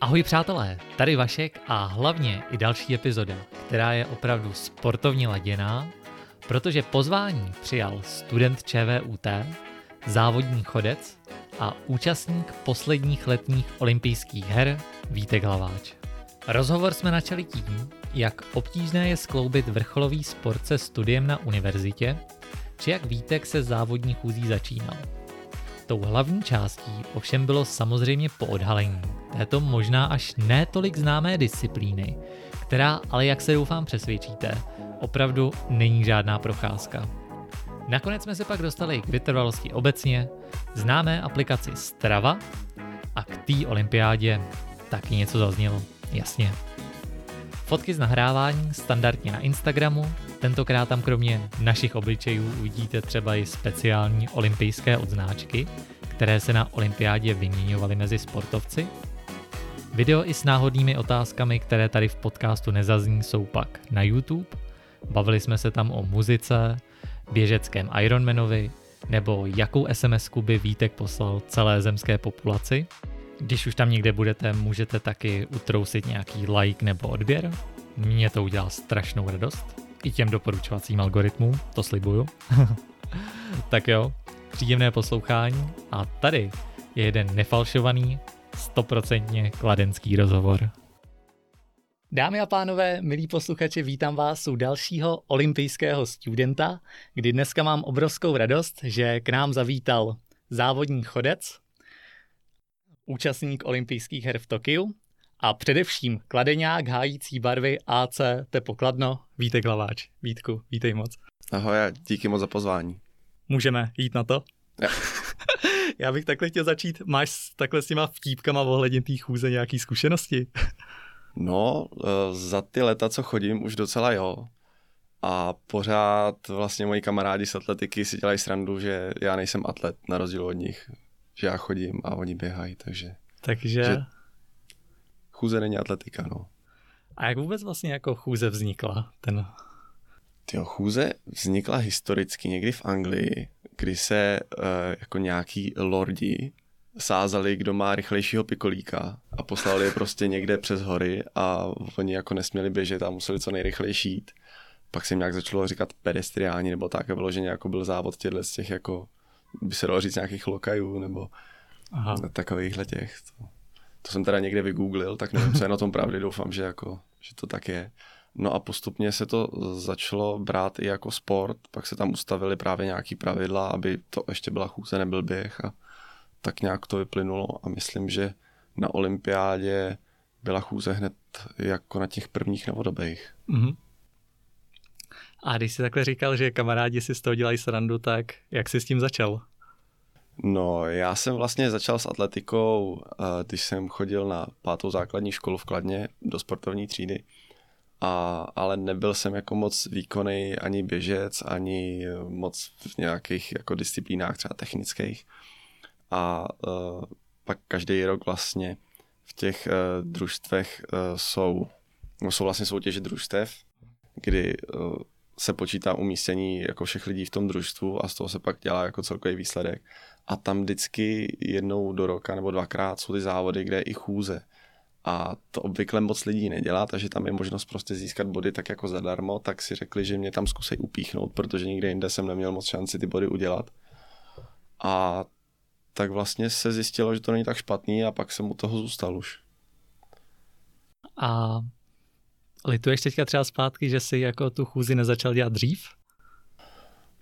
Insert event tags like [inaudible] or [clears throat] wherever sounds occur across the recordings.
Ahoj přátelé, tady Vašek a hlavně i další epizoda, která je opravdu sportovně laděná, protože pozvání přijal student ČVUT, závodní chodec a účastník posledních letních olympijských her Vítek Hlaváč. Rozhovor jsme načali tím, jak obtížné je skloubit vrcholový sport se studiem na univerzitě, či jak Vítek se závodní chůzí začínal. Tou hlavní částí ovšem bylo samozřejmě po odhalení této možná až ne tolik známé disciplíny, která ale jak se doufám přesvědčíte, opravdu není žádná procházka. Nakonec jsme se pak dostali k vytrvalosti obecně, známé aplikaci Strava a k té olympiádě taky něco zaznělo, jasně. Fotky z nahrávání standardně na Instagramu, tentokrát tam kromě našich obličejů uvidíte třeba i speciální olympijské odznáčky, které se na olympiádě vyměňovaly mezi sportovci. Video i s náhodnými otázkami, které tady v podcastu nezazní, jsou pak na YouTube. Bavili jsme se tam o muzice, běžeckém Ironmanovi, nebo jakou sms by Vítek poslal celé zemské populaci. Když už tam někde budete, můžete taky utrousit nějaký like nebo odběr. Mně to udělá strašnou radost. I těm doporučovacím algoritmům, to slibuju. [laughs] tak jo, příjemné poslouchání a tady je jeden nefalšovaný, stoprocentně kladenský rozhovor. Dámy a pánové, milí posluchači, vítám vás u dalšího olympijského studenta, kdy dneska mám obrovskou radost, že k nám zavítal závodní chodec, účastník olympijských her v Tokiu a především kladeňák hájící barvy AC Tepokladno, Vítek Hlaváč. Vítku, vítej moc. Ahoj a díky moc za pozvání. Můžeme jít na to? Ja. [laughs] Já bych takhle chtěl začít. Máš takhle s těma vtípkama ohledně té chůze nějaký zkušenosti? [laughs] No, eh, za ty leta, co chodím, už docela jo. A pořád vlastně moji kamarádi z atletiky si dělají srandu, že já nejsem atlet, na rozdíl od nich. Že já chodím a oni běhají, takže... Takže... Že chůze není atletika, no. A jak vůbec vlastně jako chůze vznikla? Ten... Tyjo, chůze vznikla historicky někdy v Anglii, kdy se uh, jako nějaký lordi sázali, kdo má rychlejšího pikolíka a poslali je prostě někde přes hory a oni jako nesměli běžet a museli co nejrychlejší jít. Pak se jim nějak začalo říkat pedestriáni nebo tak a vyloženě jako byl závod těchto z těch jako, by se dalo říct nějakých lokajů nebo Aha. takovýchhle těch. To, to jsem teda někde vygooglil, tak nevím, co je na tom pravdy, doufám, že, jako, že to tak je. No a postupně se to začalo brát i jako sport, pak se tam ustavili právě nějaký pravidla, aby to ještě byla chůze, nebyl běh a tak nějak to vyplynulo a myslím, že na olympiádě byla chůze hned jako na těch prvních novodobých. Mm-hmm. A když jsi takhle říkal, že kamarádi si z toho dělají srandu, tak jak jsi s tím začal? No, já jsem vlastně začal s atletikou, když jsem chodil na pátou základní školu v Kladně do sportovní třídy. A, ale nebyl jsem jako moc výkonný ani běžec, ani moc v nějakých jako disciplínách třeba technických a uh, pak každý rok vlastně v těch uh, družstvech jsou, no, jsou vlastně soutěže družstev, kdy se počítá umístění jako všech lidí v tom družstvu a z toho se pak dělá jako celkový výsledek. A tam vždycky jednou do roka nebo dvakrát jsou ty závody, kde je i chůze. A to obvykle moc lidí nedělá, takže tam je možnost prostě získat body tak jako zadarmo, tak si řekli, že mě tam zkusej upíchnout, protože nikde jinde jsem neměl moc šanci ty body udělat. A tak vlastně se zjistilo, že to není tak špatný a pak jsem u toho zůstal už. A lituješ teďka třeba zpátky, že jsi jako tu chůzi nezačal dělat dřív?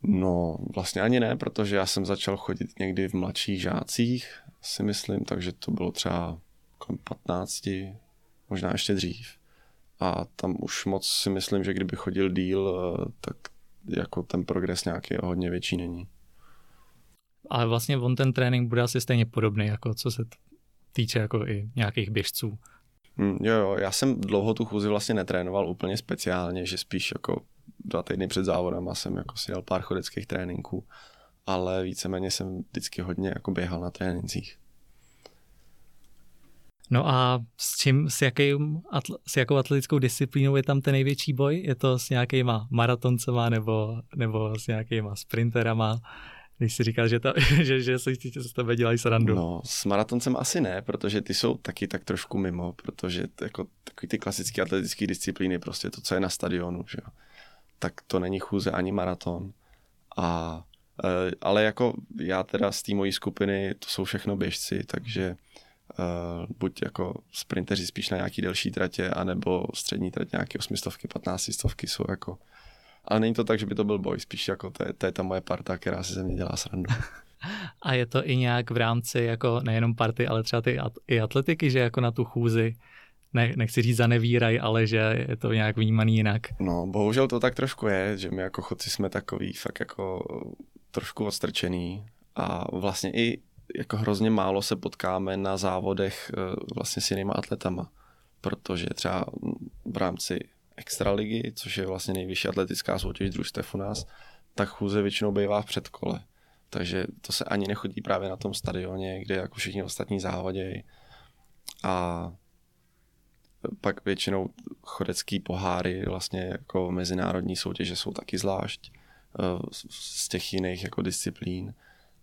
No, vlastně ani ne, protože já jsem začal chodit někdy v mladších žácích, si myslím, takže to bylo třeba kolem 15, možná ještě dřív. A tam už moc si myslím, že kdyby chodil díl, eh, tak jako ten progres nějaký hodně větší není ale vlastně on ten trénink bude asi stejně podobný, jako co se týče jako i nějakých běžců. Hmm, jo, jo, já jsem dlouho tu chůzi vlastně netrénoval úplně speciálně, že spíš jako dva týdny před závodem a jsem jako si dal pár chodeckých tréninků, ale víceméně jsem vždycky hodně jako běhal na trénincích. No a s čím, s, jakým, s jakou atletickou disciplínou je tam ten největší boj? Je to s nějakýma maratoncema nebo, nebo s nějakýma sprinterama? když si říkal, že, to, [laughs] že, že se z tebe dělají srandu. No, s maratoncem asi ne, protože ty jsou taky tak trošku mimo, protože jako takový ty klasické atletické disciplíny, prostě to, co je na stadionu, že jo, tak to není chůze ani maraton. A, e, ale jako já teda z té mojí skupiny, to jsou všechno běžci, takže uh, buď jako sprinteři spíš na nějaký delší tratě, anebo střední trať nějaké osmistovky, patnáctistovky jsou jako ale není to tak, že by to byl boj, spíš jako to je, to je ta moje parta, která si ze mě dělá srandu. [laughs] A je to i nějak v rámci jako nejenom party, ale třeba ty i atletiky, že jako na tu chůzi ne, nechci říct zanevíraj, ale že je to nějak vnímaný jinak. No, bohužel to tak trošku je, že my jako chodci jsme takový fakt jako trošku odstrčený a vlastně i jako hrozně málo se potkáme na závodech eh, vlastně s jinýma atletama, protože třeba v rámci extraligy, což je vlastně nejvyšší atletická soutěž družstev u nás, tak chůze většinou bývá v předkole. Takže to se ani nechodí právě na tom stadioně, kde jako všichni ostatní závodějí. A pak většinou chodecký poháry, vlastně jako mezinárodní soutěže jsou taky zvlášť eh, z těch jiných jako disciplín.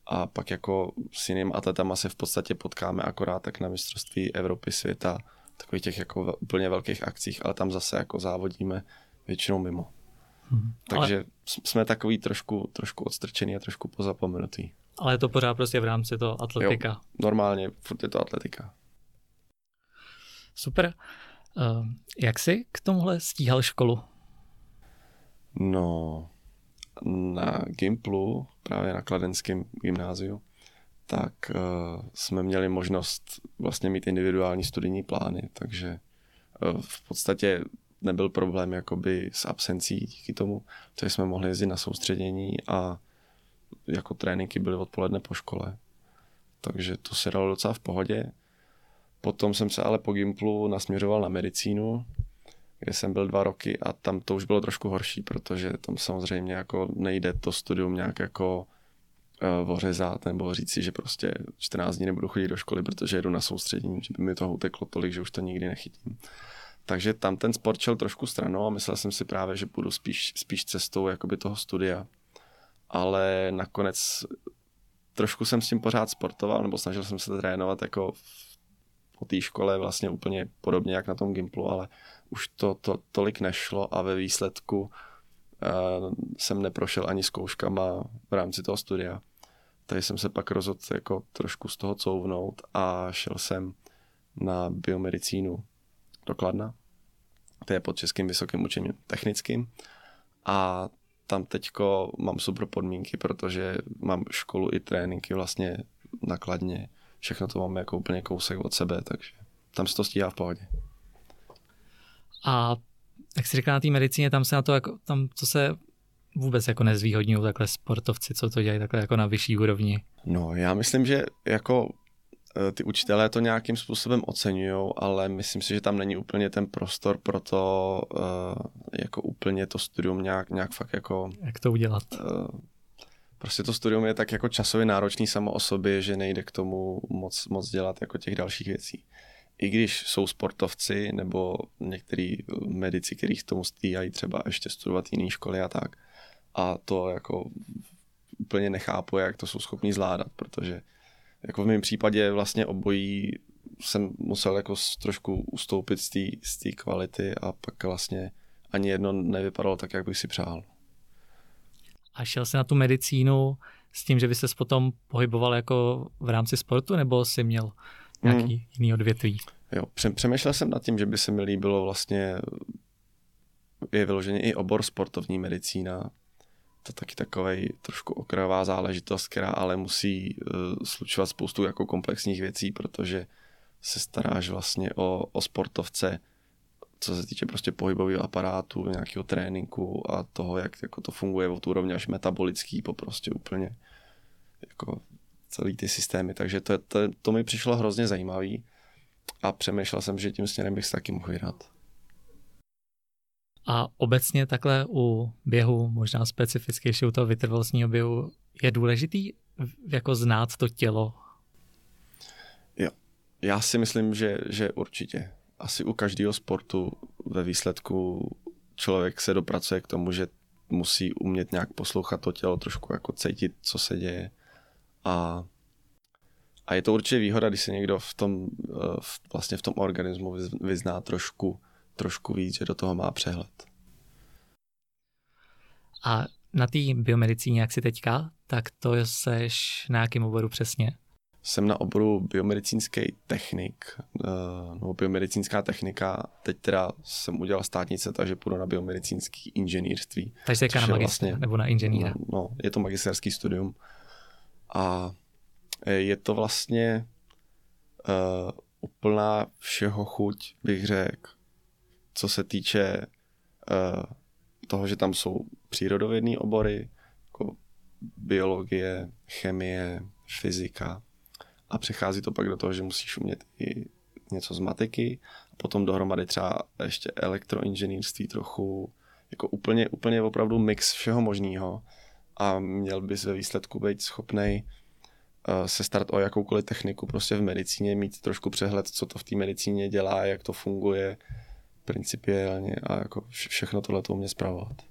A pak jako s jiným atletama se v podstatě potkáme akorát tak na mistrovství Evropy, světa, takových těch jako úplně velkých akcích, ale tam zase jako závodíme většinou mimo. Hmm. Takže ale... jsme takový trošku, trošku odstrčený a trošku pozapomenutý. Ale je to pořád prostě v rámci toho atletika. Jo, normálně, furt je to atletika. Super. Uh, jak jsi k tomuhle stíhal školu? No, na Gimplu, právě na Kladenském gymnáziu, tak uh, jsme měli možnost vlastně mít individuální studijní plány, takže uh, v podstatě nebyl problém jakoby s absencí díky tomu, takže jsme mohli jezdit na soustředění a jako tréninky byly odpoledne po škole. Takže to se dalo docela v pohodě. Potom jsem se ale po Gimplu nasměřoval na medicínu, kde jsem byl dva roky a tam to už bylo trošku horší, protože tam samozřejmě jako nejde to studium nějak jako uh, ořezat nebo říct si, že prostě 14 dní nebudu chodit do školy, protože jedu na soustředění, že by mi toho uteklo tolik, že už to nikdy nechytím. Takže tam ten sport šel trošku stranou a myslel jsem si právě, že budu spíš, spíš cestou jakoby toho studia. Ale nakonec trošku jsem s tím pořád sportoval, nebo snažil jsem se trénovat jako po té škole vlastně úplně podobně jak na tom Gimplu, ale už to, to tolik nešlo a ve výsledku uh, jsem neprošel ani zkouškama v rámci toho studia. Tady jsem se pak rozhodl jako trošku z toho couvnout a šel jsem na biomedicínu do Kladna. To je pod Českým vysokým učením technickým. A tam teďko mám super podmínky, protože mám školu i tréninky vlastně nakladně. Všechno to mám jako úplně kousek od sebe, takže tam se to stíhá v pohodě. A jak jsi říkal na té medicíně, tam se na to, jako, tam co se vůbec jako nezvýhodňují takhle sportovci, co to dělají takhle jako na vyšší úrovni? No, já myslím, že jako eh, ty učitelé to nějakým způsobem oceňují, ale myslím si, že tam není úplně ten prostor pro to eh, jako úplně to studium nějak, nějak fakt jako... Jak to udělat? Eh, prostě to studium je tak jako časově náročný samo o sobě, že nejde k tomu moc, moc dělat jako těch dalších věcí. I když jsou sportovci nebo některý medici, kteří k tomu stíhají třeba ještě studovat jiné školy a tak, a to jako úplně nechápu, jak to jsou schopni zvládat, protože jako v mém případě vlastně obojí jsem musel jako trošku ustoupit z té kvality a pak vlastně ani jedno nevypadalo tak, jak bych si přál. A šel jsi na tu medicínu s tím, že by se potom pohyboval jako v rámci sportu, nebo jsi měl nějaký hmm. jiný odvětví? Jo, přemýšlel jsem nad tím, že by se mi líbilo vlastně je vyloženě i obor sportovní medicína, to taky takový trošku okrajová záležitost, která ale musí uh, slučovat spoustu jako komplexních věcí, protože se staráš vlastně o, o sportovce, co se týče prostě pohybového aparátu, nějakého tréninku a toho, jak jako to funguje od úrovně až metabolický po prostě úplně jako celý ty systémy. Takže to, to, to mi přišlo hrozně zajímavý a přemýšlel jsem, že tím směrem bych se taky mohl vydat. A obecně takhle u běhu, možná specificky u toho vytrvalostního běhu, je důležitý jako znát to tělo? Jo, já si myslím, že, že určitě. Asi u každého sportu ve výsledku člověk se dopracuje k tomu, že musí umět nějak poslouchat to tělo, trošku jako cítit, co se děje. A, a je to určitě výhoda, když se někdo v tom, eh, v, vlastně v tom organismu vyzná trošku, trošku víc, že do toho má přehled. A na té biomedicíně, jak si teďka, tak to seš na jakém oboru přesně? Jsem na oboru biomedicínský technik, eh, nebo biomedicínská technika. Teď teda jsem udělal státnice, takže půjdu na biomedicínský inženýrství. Takže na magistra, vlastně, nebo na inženýra? No, no, je to magisterský studium. A eh, je to vlastně uh, úplná všeho chuť, bych řekl, co se týče uh, toho, že tam jsou přírodovědné obory, jako biologie, chemie, fyzika a přechází to pak do toho, že musíš umět i něco z matiky potom dohromady třeba ještě elektroinženýrství trochu, jako úplně, úplně opravdu mix všeho možného a měl bys ve výsledku být schopný uh, se starat o jakoukoliv techniku prostě v medicíně, mít trošku přehled, co to v té medicíně dělá, jak to funguje principiálně a jako všechno tohle to mě zpravovat.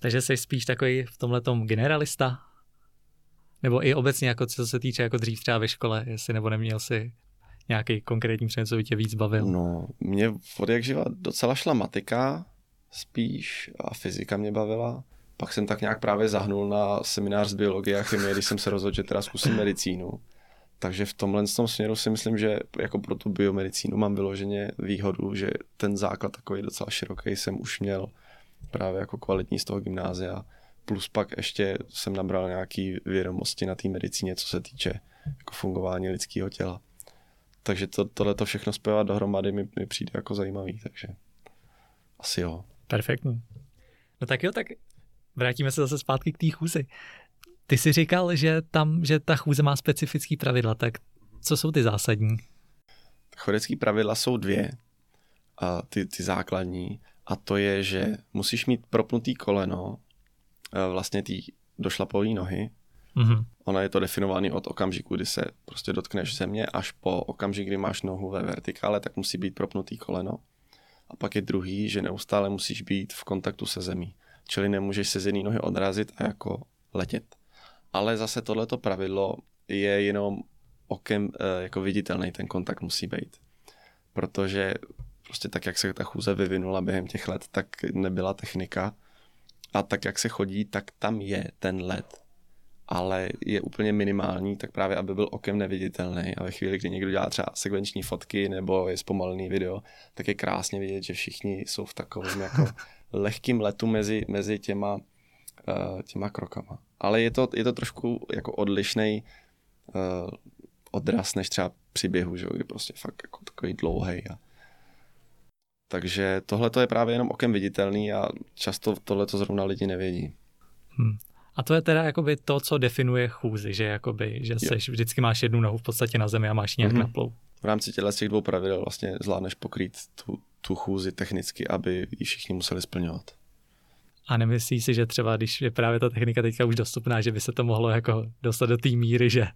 Takže jsi spíš takový v tomhle generalista? Nebo i obecně, jako co se týče jako dřív třeba ve škole, jestli nebo neměl si nějaký konkrétní předmět, co by tě víc bavil? No, mě od jak živa docela šla matika spíš a fyzika mě bavila. Pak jsem tak nějak právě zahnul na seminář z biologie a chemie, když jsem se rozhodl, že teda zkusím medicínu. Takže v tomhle tom směru si myslím, že jako pro tu biomedicínu mám vyloženě výhodu, že ten základ takový docela široký jsem už měl právě jako kvalitní z toho gymnázia. Plus pak ještě jsem nabral nějaký vědomosti na té medicíně, co se týče jako fungování lidského těla. Takže to, tohle to všechno spojovat dohromady mi, mi přijde jako zajímavý, takže asi jo. Perfektní. No tak jo, tak vrátíme se zase zpátky k té chůzi. Ty jsi říkal, že tam, že ta chůze má specifický pravidla, tak co jsou ty zásadní? Chodecké pravidla jsou dvě, a ty, ty základní, a to je, že musíš mít propnutý koleno, vlastně ty došlapové nohy. Mm-hmm. Ona je to definovaný od okamžiku, kdy se prostě dotkneš země, až po okamžik, kdy máš nohu ve vertikále, tak musí být propnutý koleno. A pak je druhý, že neustále musíš být v kontaktu se zemí. Čili nemůžeš se z jedné nohy odrazit a jako letět ale zase tohleto pravidlo je jenom okem eh, jako viditelný, ten kontakt musí být. Protože prostě tak, jak se ta chůze vyvinula během těch let, tak nebyla technika a tak, jak se chodí, tak tam je ten led, ale je úplně minimální, tak právě, aby byl okem neviditelný a ve chvíli, kdy někdo dělá třeba sekvenční fotky nebo je zpomalený video, tak je krásně vidět, že všichni jsou v takovém jako [laughs] lehkým letu mezi, mezi těma, uh, těma krokama ale je to, je to trošku jako odlišný uh, odraz než třeba při běhu, že, kdy prostě fakt jako takový dlouhý. A... Takže tohle je právě jenom okem viditelný a často tohle to zrovna lidi nevědí. Hmm. A to je teda jakoby to, co definuje chůzi, že, jakoby, že seš, vždycky máš jednu nohu v podstatě na zemi a máš nějak mm-hmm. na plou. V rámci těchto těch dvou pravidel vlastně zvládneš pokrýt tu, tu chůzi technicky, aby ji všichni museli splňovat. A nemyslí si, že třeba, když je právě ta technika teďka už dostupná, že by se to mohlo jako dostat do té míry, že...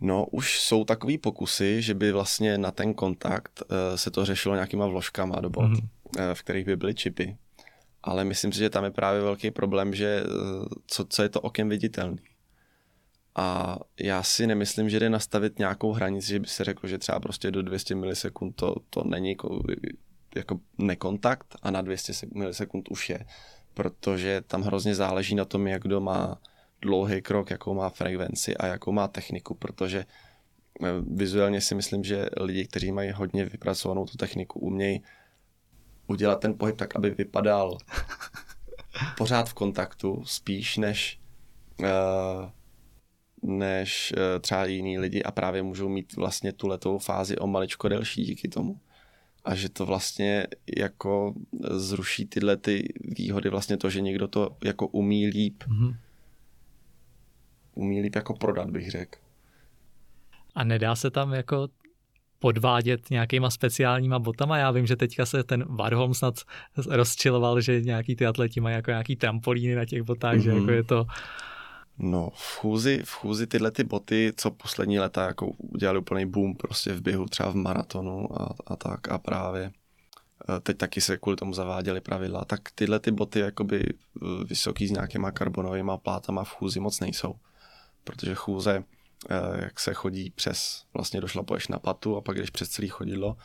No, už jsou takový pokusy, že by vlastně na ten kontakt uh, se to řešilo nějakýma vložkama do bot, mm-hmm. uh, v kterých by byly čipy. Ale myslím si, že tam je právě velký problém, že uh, co, co je to okem viditelný. A já si nemyslím, že jde nastavit nějakou hranici, že by se řeklo, že třeba prostě do 200 milisekund to, to není jako, jako nekontakt a na 200 milisekund už je protože tam hrozně záleží na tom, jak kdo má dlouhý krok, jakou má frekvenci a jakou má techniku, protože eh, vizuálně si myslím, že lidi, kteří mají hodně vypracovanou tu techniku, umějí udělat ten pohyb tak, aby vypadal [laughs] pořád v kontaktu, spíš než uh, než uh, třeba jiní lidi a právě můžou mít vlastně tu letovou fázi o maličko delší díky tomu a že to vlastně jako zruší tyhle ty výhody, vlastně to, že někdo to jako umí líp, mm-hmm. Umí líp jako prodat, bych řekl. A nedá se tam jako podvádět nějakýma speciálníma botama. Já vím, že teďka se ten Warholm snad rozčiloval, že nějaký ty atleti mají jako nějaký trampolíny na těch botách, mm-hmm. že jako je to No, v chůzi, v chůzi tyhle ty boty, co poslední leta jako udělali úplný boom prostě v běhu, třeba v maratonu a, a tak a právě eh, teď taky se kvůli tomu zaváděly pravidla, tak tyhle ty boty jakoby eh, vysoký s nějakýma karbonovými plátama v chůzi moc nejsou. Protože chůze, jak se chodí přes, vlastně došlapuješ na patu a pak když přes celý chodidlo,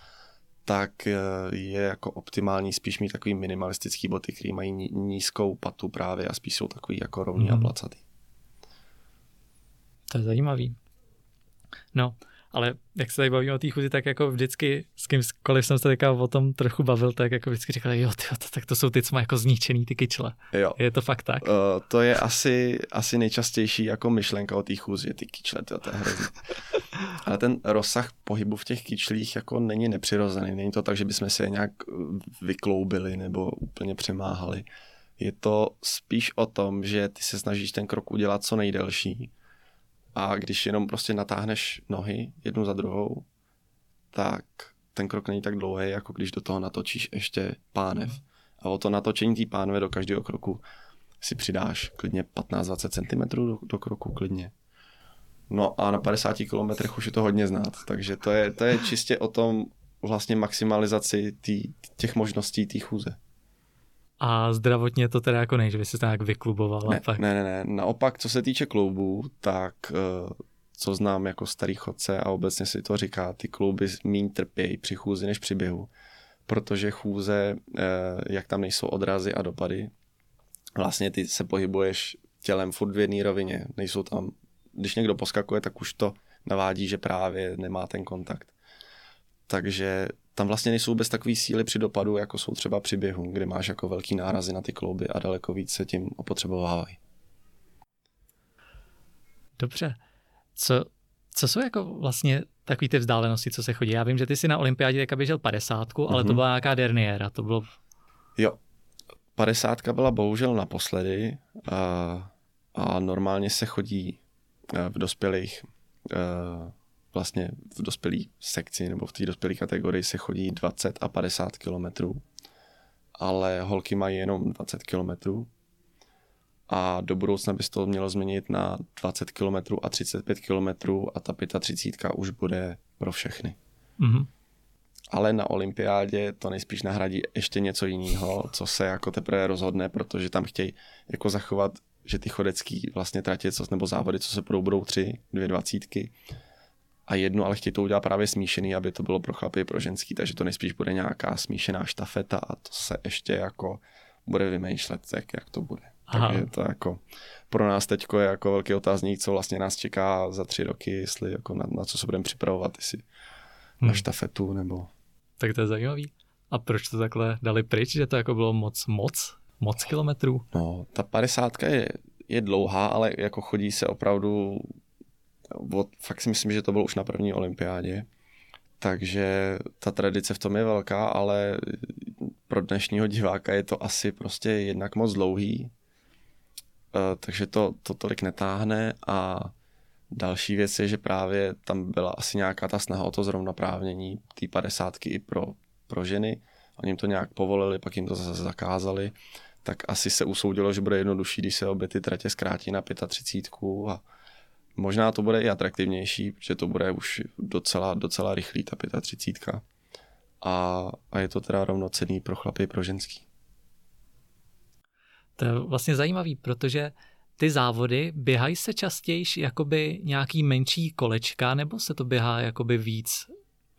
tak je jako optimální spíš mít takový minimalistický boty, které mají nízkou patu právě a spíš jsou takový jako rovný mm. a mhm. placatý. To je zajímavý. No, ale jak se tady bavíme o té chuzi, tak jako vždycky s kýmkoliv jsem se teďka o tom trochu bavil, tak jako vždycky říkal, jo, tyjo, to, tak to jsou ty, co mají jako zničený ty kyčle. Jo. Je to fakt tak? Uh, to je asi, asi nejčastější jako myšlenka o té chůzi, ty kyčle, tyjo, to je hrozný. [laughs] Ale ten rozsah pohybu v těch kyčlích jako není nepřirozený. Není to tak, že bychom si je nějak vykloubili nebo úplně přemáhali. Je to spíš o tom, že ty se snažíš ten krok udělat co nejdelší a když jenom prostě natáhneš nohy jednu za druhou, tak ten krok není tak dlouhý, jako když do toho natočíš ještě pánev. Mhm. A o to natočení té pánve do každého kroku si přidáš klidně 15-20 cm do, do kroku, klidně. No a na 50 km už je to hodně znát, takže to je, to je čistě o tom vlastně maximalizaci tý, těch možností té chůze. A zdravotně to teda jako nej, že by se tak vykluboval. Ne, tak. ne, ne, ne. Naopak, co se týče kloubů, tak eh, co znám jako starý chodce a obecně si to říká, ty klouby méně trpějí při chůzi než při běhu. Protože chůze, eh, jak tam nejsou odrazy a dopady, vlastně ty se pohybuješ tělem furt v jedné rovině. Nejsou tam, když někdo poskakuje, tak už to navádí, že právě nemá ten kontakt. Takže tam vlastně nejsou vůbec takové síly při dopadu, jako jsou třeba při běhu, kde máš jako velký nárazy na ty klouby a daleko víc se tím opotřebovávají. Dobře. Co, co jsou jako vlastně takové ty vzdálenosti, co se chodí? Já vím, že ty si na olympiádě teďka běžel 50, mm-hmm. ale to mhm. byla nějaká derniéra, to bylo... Jo, 50 byla bohužel naposledy a, a normálně se chodí v dospělých vlastně v dospělé sekci nebo v té dospělé kategorii se chodí 20 a 50 kilometrů, ale holky mají jenom 20 kilometrů a do budoucna by se to mělo změnit na 20 km a 35 km a ta 35 už bude pro všechny. Mm-hmm. Ale na olympiádě to nejspíš nahradí ještě něco jiného, co se jako teprve rozhodne, protože tam chtějí jako zachovat, že ty chodecký vlastně tratě co, nebo závody, co se budou, budou tři, dvě dvacítky, a jednu, ale chtějí to udělat právě smíšený, aby to bylo pro chlapy pro ženský, takže to nejspíš bude nějaká smíšená štafeta a to se ještě jako bude vymýšlet, jak, jak to bude. Aha. Takže to jako pro nás teď je jako velký otázník, co vlastně nás čeká za tři roky, jestli jako na, na co se budeme připravovat, jestli hmm. na štafetu nebo... Tak to je zajímavý. A proč to takhle dali pryč, že to jako bylo moc, moc, moc kilometrů? No, ta padesátka je, je dlouhá, ale jako chodí se opravdu od, fakt si myslím, že to bylo už na první olympiádě. Takže ta tradice v tom je velká, ale pro dnešního diváka je to asi prostě jednak moc dlouhý, eh, takže to, to tolik netáhne a další věc je, že právě tam byla asi nějaká ta snaha o to zrovnoprávnění té padesátky i pro, pro ženy. Oni jim to nějak povolili, pak jim to zase zakázali, tak asi se usoudilo, že bude jednodušší, když se obě ty tratě zkrátí na 35 a Možná to bude i atraktivnější, že to bude už docela, docela rychlý ta 35. A, a je to teda rovnocený pro chlapy i pro ženský. To je vlastně zajímavý, protože ty závody běhají se častěji jakoby nějaký menší kolečka, nebo se to běhá jakoby víc,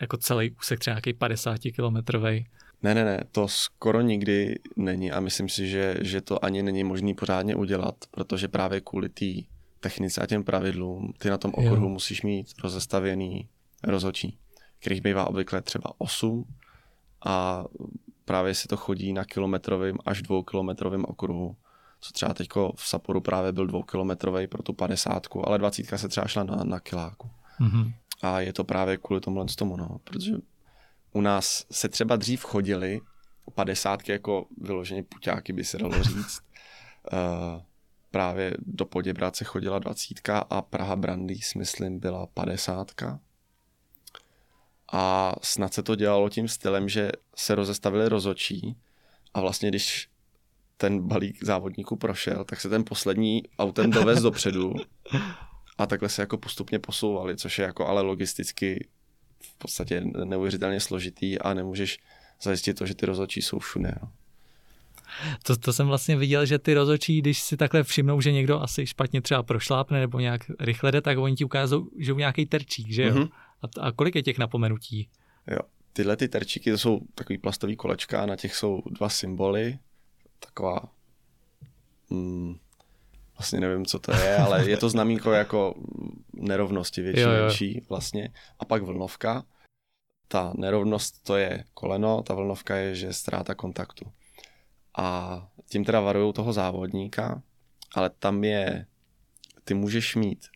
jako celý úsek třeba nějaký 50 kilometrový? Ne, ne, ne, to skoro nikdy není a myslím si, že, že to ani není možný pořádně udělat, protože právě kvůli té technice a těm pravidlům, ty na tom okruhu jo. musíš mít rozestavěný rozhočí, kterých bývá obvykle třeba 8 a právě si to chodí na kilometrovém až dvoukilometrovém okruhu. Co třeba teď v Saporu právě byl dvoukilometrový pro tu padesátku, ale dvacítka se třeba šla na, na kiláku. Mm-hmm. A je to právě kvůli tomu tomu, no, protože u nás se třeba dřív chodili padesátky jako vyloženě puťáky, by se dalo říct. Uh, [laughs] právě do Poděbrad se chodila dvacítka a Praha Brandýs, myslím, byla padesátka. A snad se to dělalo tím stylem, že se rozestavili rozočí a vlastně když ten balík závodníků prošel, tak se ten poslední autem dovez dopředu a takhle se jako postupně posouvali, což je jako ale logisticky v podstatě neuvěřitelně složitý a nemůžeš zajistit to, že ty rozhodčí jsou všude. No. To, to jsem vlastně viděl, že ty rozočí, když si takhle všimnou, že někdo asi špatně třeba prošlápne nebo nějak rychle jde, tak oni ti ukážou, že jsou nějaký terčík, že jo? Mm-hmm. A, a kolik je těch napomenutí? Jo, tyhle ty terčíky, to jsou takový plastový kolečka, na těch jsou dva symboly, taková, mm, vlastně nevím, co to je, ale je to znamínko jako nerovnosti větší, jo, jo. větší vlastně. A pak vlnovka, ta nerovnost to je koleno, ta vlnovka je, že ztráta kontaktu a tím teda varují toho závodníka, ale tam je, ty můžeš mít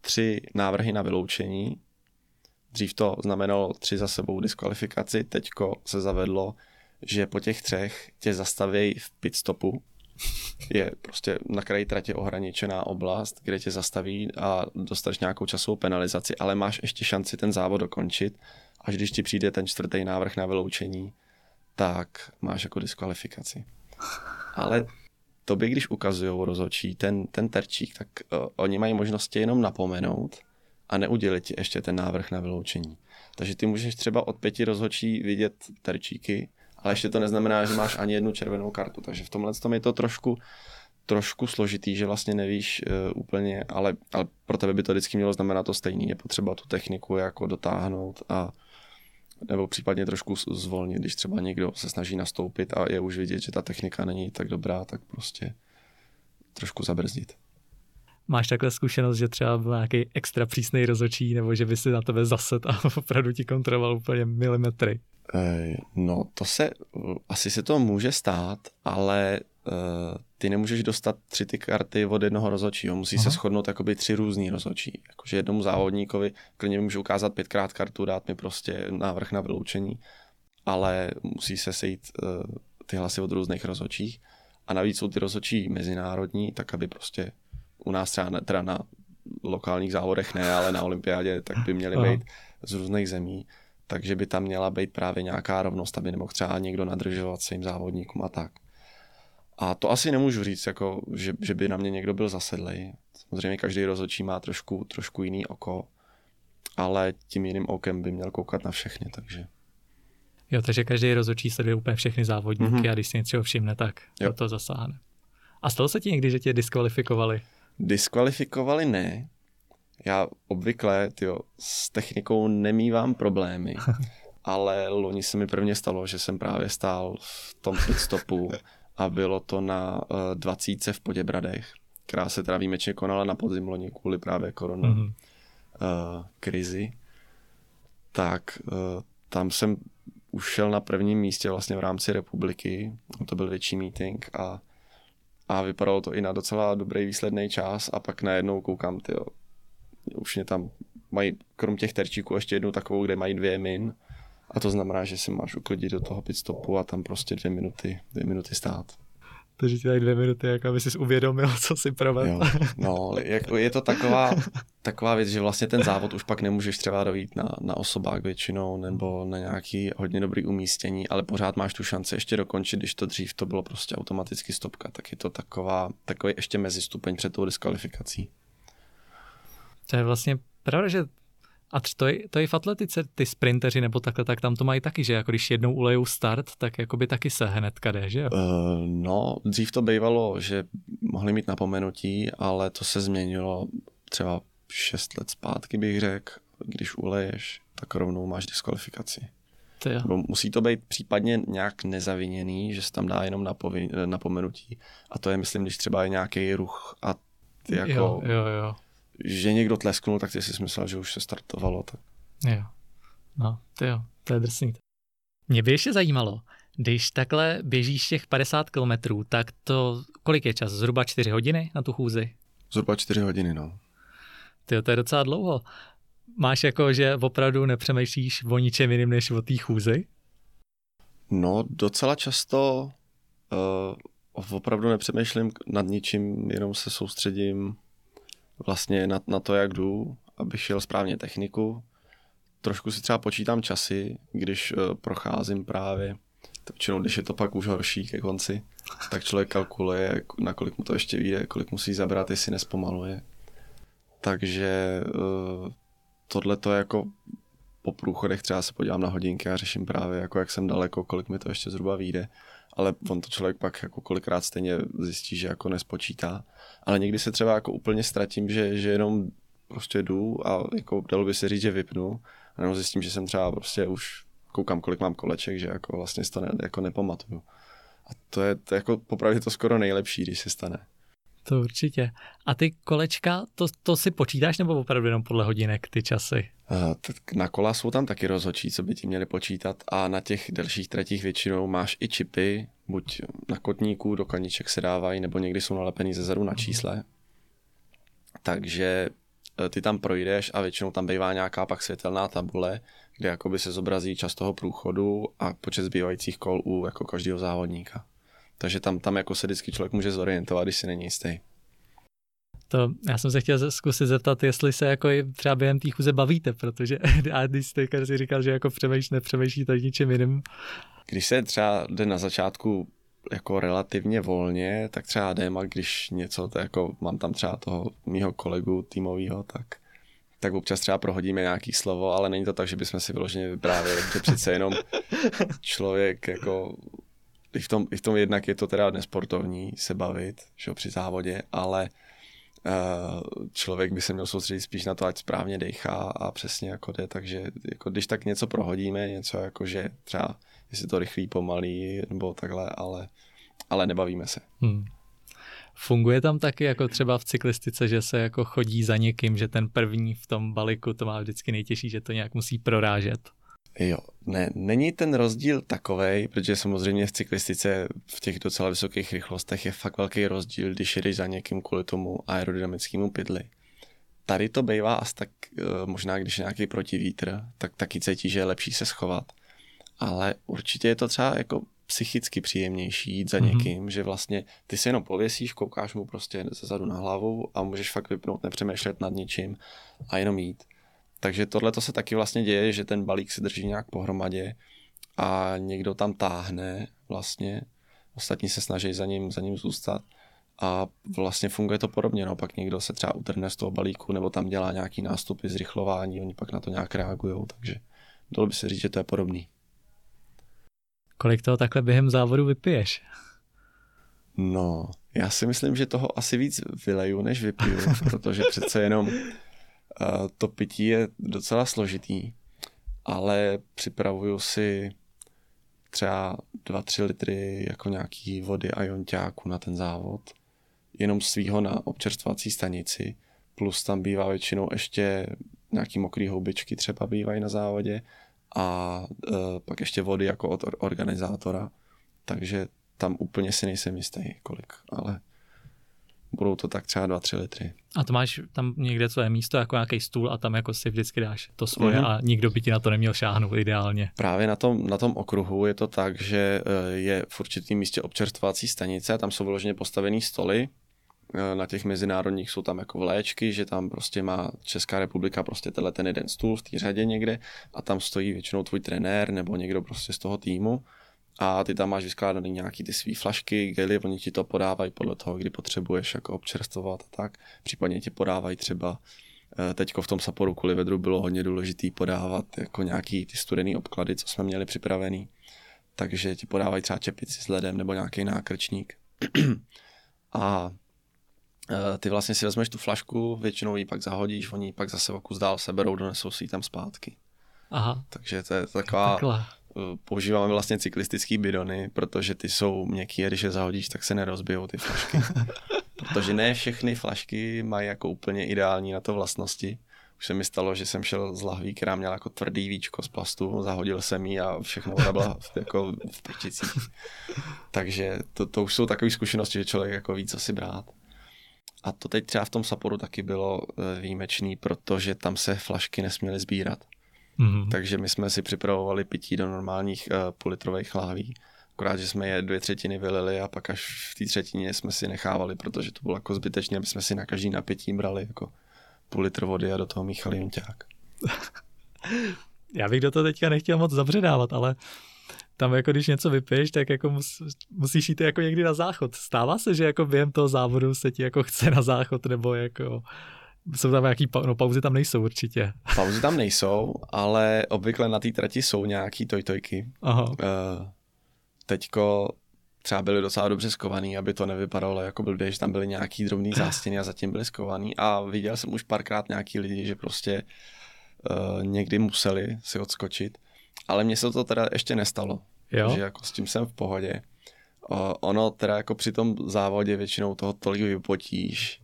tři návrhy na vyloučení, dřív to znamenalo tři za sebou diskvalifikaci, teďko se zavedlo, že po těch třech tě zastaví v pitstopu, [laughs] je prostě na kraji tratě ohraničená oblast, kde tě zastaví a dostaneš nějakou časovou penalizaci, ale máš ještě šanci ten závod dokončit, až když ti přijde ten čtvrtý návrh na vyloučení, tak máš jako diskvalifikaci. Ale to by, když ukazují rozhodčí ten, ten terčík, tak uh, oni mají možnosti jenom napomenout a neudělit ti ještě ten návrh na vyloučení. Takže ty můžeš třeba od pěti rozhodčí vidět terčíky, ale ještě to neznamená, že máš ani jednu červenou kartu. Takže v tomhle tom je to trošku, trošku složitý, že vlastně nevíš uh, úplně, ale, ale pro tebe by to vždycky mělo znamenat to stejný. Je potřeba tu techniku jako dotáhnout a nebo případně trošku zvolnit, když třeba někdo se snaží nastoupit a je už vidět, že ta technika není tak dobrá, tak prostě trošku zabrzdit. Máš takhle zkušenost, že třeba byl nějaký extra přísný rozočí, nebo že by si na tebe zased a [laughs] opravdu ti kontroloval úplně milimetry? No, to se, asi se to může stát, ale ty nemůžeš dostat tři ty karty od jednoho rozhodčího, musí Aha. se shodnout jakoby tři různý rozhodčí. Jakože jednomu závodníkovi klidně můžu ukázat pětkrát kartu, dát mi prostě návrh na vyloučení, ale musí se sejít uh, ty hlasy od různých rozhodčích. A navíc jsou ty rozhodčí mezinárodní, tak aby prostě u nás třeba ne, teda na lokálních závodech ne, ale na olympiádě, tak by měly být z různých zemí takže by tam měla být právě nějaká rovnost, aby nemohl třeba někdo nadržovat svým závodníkům a tak. A to asi nemůžu říct, jako, že, že by na mě někdo byl zasedlej. Samozřejmě každý rozhodčí má trošku, trošku jiný oko, ale tím jiným okem by měl koukat na všechny, takže... Jo, takže každý rozhodčí sleduje úplně všechny závodníky mm-hmm. a když si něco všimne, tak jo. to zasáhne. A stalo se ti někdy, že tě diskvalifikovali? Diskvalifikovali ne, já obvykle tyjo, s technikou nemývám problémy, [laughs] ale loni se mi prvně stalo, že jsem právě stál v tom pitstopu a bylo to na uh, eh, 20 v Poděbradech, která se teda výjimečně konala na podzim loni kvůli právě korona mm-hmm. uh, krizi. Tak uh, tam jsem už šel na prvním místě vlastně v rámci republiky, to byl větší meeting a, a vypadalo to i na docela dobrý výsledný čas a pak najednou koukám, tyjo, už mě tam mají, krom těch terčíků, ještě jednu takovou, kde mají dvě min. A to znamená, že si máš uklidit do toho pitstopu a tam prostě dvě minuty, dvě minuty stát. Takže ti dají dvě minuty, jak aby jsi uvědomil, [laughs] co si provedl. no, jako je to taková, taková věc, že vlastně ten závod už pak nemůžeš třeba dojít na, na osobák většinou nebo na nějaký hodně dobrý umístění, ale pořád máš tu šanci ještě dokončit, když to dřív to bylo prostě automaticky stopka, tak je to taková, takový ještě mezistupeň před tou diskvalifikací. To je vlastně pravda, že a to je, to je v atletice, ty sprinteři nebo takhle, tak tam to mají taky, že jako když jednou ulejou start, tak jakoby taky se hned jde, že jo? Uh, no, dřív to bývalo, že mohli mít napomenutí, ale to se změnilo třeba 6 let zpátky bych řekl, když uleješ, tak rovnou máš diskvalifikaci. To jo. musí to být případně nějak nezaviněný, že se tam dá jenom napovi- napomenutí. A to je, myslím, když třeba je nějaký ruch a ty jako... Jo, jo, jo že někdo tlesknul, tak ty si myslel, že už se startovalo. Tak. Jo. No, to jo, to je drsný. Mě by ještě zajímalo, když takhle běžíš těch 50 kilometrů, tak to kolik je čas? Zhruba 4 hodiny na tu chůzi? Zhruba 4 hodiny, no. Ty, to je docela dlouho. Máš jako, že opravdu nepřemýšlíš o ničem jiným než o té chůzi? No, docela často uh, opravdu nepřemýšlím nad ničím, jenom se soustředím vlastně na, na to, jak jdu, abych šel správně techniku. Trošku si třeba počítám časy, když uh, procházím právě. Většinou, když je to pak už horší ke konci, tak člověk kalkuluje, na kolik mu to ještě vyjde, kolik musí zabrat, jestli nespomaluje. Takže uh, tohle to jako po průchodech třeba se podívám na hodinky a řeším právě, jako jak jsem daleko, kolik mi to ještě zhruba vyjde. Ale on to člověk pak jako kolikrát stejně zjistí, že jako nespočítá. Ale někdy se třeba jako úplně ztratím, že, že jenom prostě jdu a jako dalo by se říct, že vypnu. A jenom zjistím, že jsem třeba prostě už koukám, kolik mám koleček, že jako vlastně to ne, jako nepamatuju. A to je, to jako popravdě to skoro nejlepší, když se stane. To určitě. A ty kolečka, to, to si počítáš nebo opravdu jenom podle hodinek ty časy? Uh, na kola jsou tam taky rozhodčí, co by ti měli počítat a na těch delších tratích většinou máš i čipy, buď na kotníku do kaniček se dávají, nebo někdy jsou nalepený ze zadu na čísle. Takže eh, ty tam projdeš a většinou tam bývá nějaká pak světelná tabule, kde jakoby se zobrazí čas toho průchodu a počet zbývajících kol u jako každého závodníka. Takže tam, tam jako se vždycky člověk může zorientovat, když si není jistý. To, já jsem se chtěl zkusit zeptat, jestli se jako třeba během té chůze bavíte, protože [laughs] a když jste si říkal, že jako přemýšlíš, nepřemýšlíte ničím jiným. Když se třeba jde na začátku jako relativně volně, tak třeba jdem a když něco, to jako mám tam třeba toho mýho kolegu týmového, tak tak občas třeba prohodíme nějaký slovo, ale není to tak, že bychom si vyloženě vyprávěli, že přece jenom člověk jako i v tom, i v tom jednak je to teda nesportovní se bavit, že při závodě, ale člověk by se měl soustředit spíš na to, ať správně dechá a přesně jako jde, takže jako když tak něco prohodíme, něco jako, že třeba jestli to rychlý, pomalý nebo takhle, ale, ale nebavíme se. Hmm. Funguje tam taky jako třeba v cyklistice, že se jako chodí za někým, že ten první v tom balíku to má vždycky nejtěžší, že to nějak musí prorážet? Jo, ne, není ten rozdíl takový, protože samozřejmě v cyklistice v těch docela vysokých rychlostech je fakt velký rozdíl, když jedeš za někým kvůli tomu aerodynamickému pidli. Tady to bývá asi tak, eh, možná když je nějaký protivítr, tak taky cítí, že je lepší se schovat. Ale určitě je to třeba jako psychicky příjemnější jít za mm-hmm. někým, že vlastně ty se jenom pověsíš, koukáš mu prostě zezadu na hlavu a můžeš fakt vypnout, nepřemýšlet nad ničím a jenom jít. Takže tohle to se taky vlastně děje, že ten balík se drží nějak pohromadě a někdo tam táhne vlastně, ostatní se snaží za ním, za ním zůstat a vlastně funguje to podobně, no pak někdo se třeba utrhne z toho balíku nebo tam dělá nějaký nástupy, zrychlování, oni pak na to nějak reagují, takže dalo by se říct, že to je podobný. Kolik toho takhle během závodu vypiješ? No, já si myslím, že toho asi víc vyleju, než vypiju, [laughs] protože přece jenom to pití je docela složitý, ale připravuju si třeba 2-3 litry jako nějaký vody a jonťáku na ten závod, jenom svýho na občerstvací stanici, plus tam bývá většinou ještě nějaký mokrý houbičky třeba bývají na závodě a uh, pak ještě vody jako od organizátora, takže tam úplně si nejsem jistý, kolik, ale budou to tak třeba 2-3 litry. A to máš tam někde své místo, jako nějaký stůl a tam jako si vždycky dáš to svoje mm-hmm. a nikdo by ti na to neměl šáhnout ideálně. Právě na tom, na tom okruhu je to tak, že eh, je v určitém místě občerstvovací stanice, tam jsou vyloženě postavený stoly, eh, na těch mezinárodních jsou tam jako vléčky, že tam prostě má Česká republika prostě tenhle ten jeden stůl v té řadě někde a tam stojí většinou tvůj trenér nebo někdo prostě z toho týmu a ty tam máš vyskládaný nějaký ty svý flašky, gely, oni ti to podávají podle toho, kdy potřebuješ jako občerstvovat a tak. Případně ti podávají třeba eh, teďko v tom Saporu kvůli vedru bylo hodně důležitý podávat jako nějaký ty studený obklady, co jsme měli připravený. Takže ti podávají třeba čepici s ledem nebo nějaký nákrčník. [clears throat] a eh, ty vlastně si vezmeš tu flašku, většinou ji pak zahodíš, oni ji pak zase o kus dál seberou, donesou si ji tam zpátky. Aha. Takže to je taková Takhle. Eh, používáme vlastně cyklistický bidony, protože ty jsou měkký a když je zahodíš, tak se nerozbijou ty flašky. [laughs] protože ne všechny flašky mají jako úplně ideální na to vlastnosti. Už se mi stalo, že jsem šel z lahví, která měla jako tvrdý víčko z plastu, zahodil jsem ji a všechno voda byla jako v pečicích. Takže to, to už jsou takové zkušenosti, že člověk jako ví, co si brát. A to teď třeba v tom Saporu taky bylo eh, výjimečný, protože tam se flašky nesměly sbírat. Mm-hmm. Takže my jsme si připravovali pití do normálních uh, půlitrových láví. Akorát, že jsme je dvě třetiny vylili a pak až v té třetině jsme si nechávali, protože to bylo jako zbytečné, aby jsme si na každý napití brali jako půl litr vody a do toho míchali junťák. [laughs] Já bych do toho teďka nechtěl moc zabředávat, ale tam jako když něco vypiješ, tak jako mus, musíš jít jako někdy na záchod. Stává se, že jako během toho závodu se ti jako chce na záchod nebo jako jsou tam nějaký, no pauzy tam nejsou určitě. Pauzy tam nejsou, ale obvykle na té trati jsou nějaký tojtojky. Aha. Uh, teďko třeba byly docela dobře skovaný, aby to nevypadalo jako blbě, že tam byly nějaký drobný [clears throat] zástěny a zatím byly skovaný a viděl jsem už párkrát nějaký lidi, že prostě uh, někdy museli si odskočit, ale mně se to teda ještě nestalo, jo? že jako s tím jsem v pohodě. Uh, ono teda jako při tom závodě většinou toho tolik vypotíš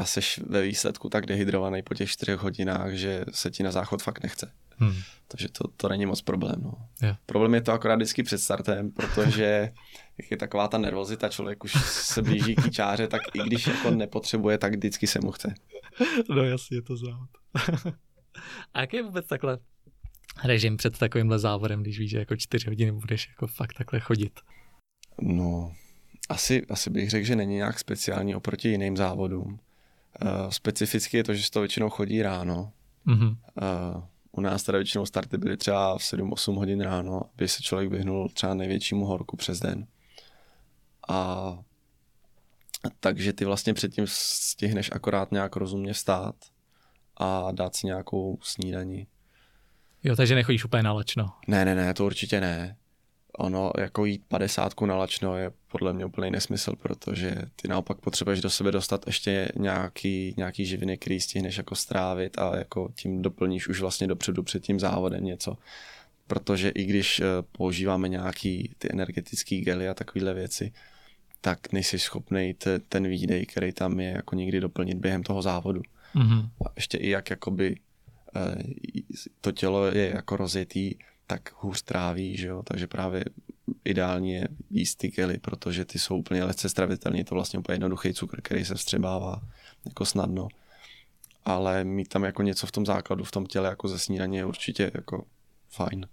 a seš ve výsledku tak dehydrovaný po těch čtyřech hodinách, že se ti na záchod fakt nechce. Hmm. Takže to, to není moc problém. No. Yeah. Problém je to akorát vždycky před startem, protože [laughs] jak je taková ta nervozita, člověk už se blíží k čáře, tak i když jako nepotřebuje, tak vždycky se mu chce. No jasně, to závod. [laughs] A jaký je vůbec takhle režim před takovýmhle závodem, když víš, že jako čtyři hodiny budeš jako fakt takhle chodit? No, asi, asi bych řekl, že není nějak speciální oproti jiným závodům. Uh, specificky je to, že se to většinou chodí ráno. Mm-hmm. Uh, u nás teda většinou starty byly třeba v 7-8 hodin ráno, aby se člověk vyhnul třeba největšímu horku přes den. A takže ty vlastně předtím stihneš akorát nějak rozumně vstát a dát si nějakou snídaní. Jo, takže nechodíš úplně na lačno. Ne, ne, ne, to určitě ne ono jako jít padesátku na lačno je podle mě úplný nesmysl, protože ty naopak potřebuješ do sebe dostat ještě nějaký, nějaký živiny, který stihneš jako strávit a jako tím doplníš už vlastně dopředu před tím závodem něco. Protože i když eh, používáme nějaký ty energetické gely a takovéhle věci, tak nejsi schopný ten výdej, který tam je, jako někdy doplnit během toho závodu. Mm-hmm. A ještě i jak jakoby eh, to tělo je jako rozjetý, tak hůř tráví, že jo? takže právě ideální je jíst ty kely, protože ty jsou úplně lehce stravitelné, je to vlastně úplně jednoduchý cukr, který se vstřebává jako snadno. Ale mít tam jako něco v tom základu, v tom těle jako ze snídaně je určitě jako fajn.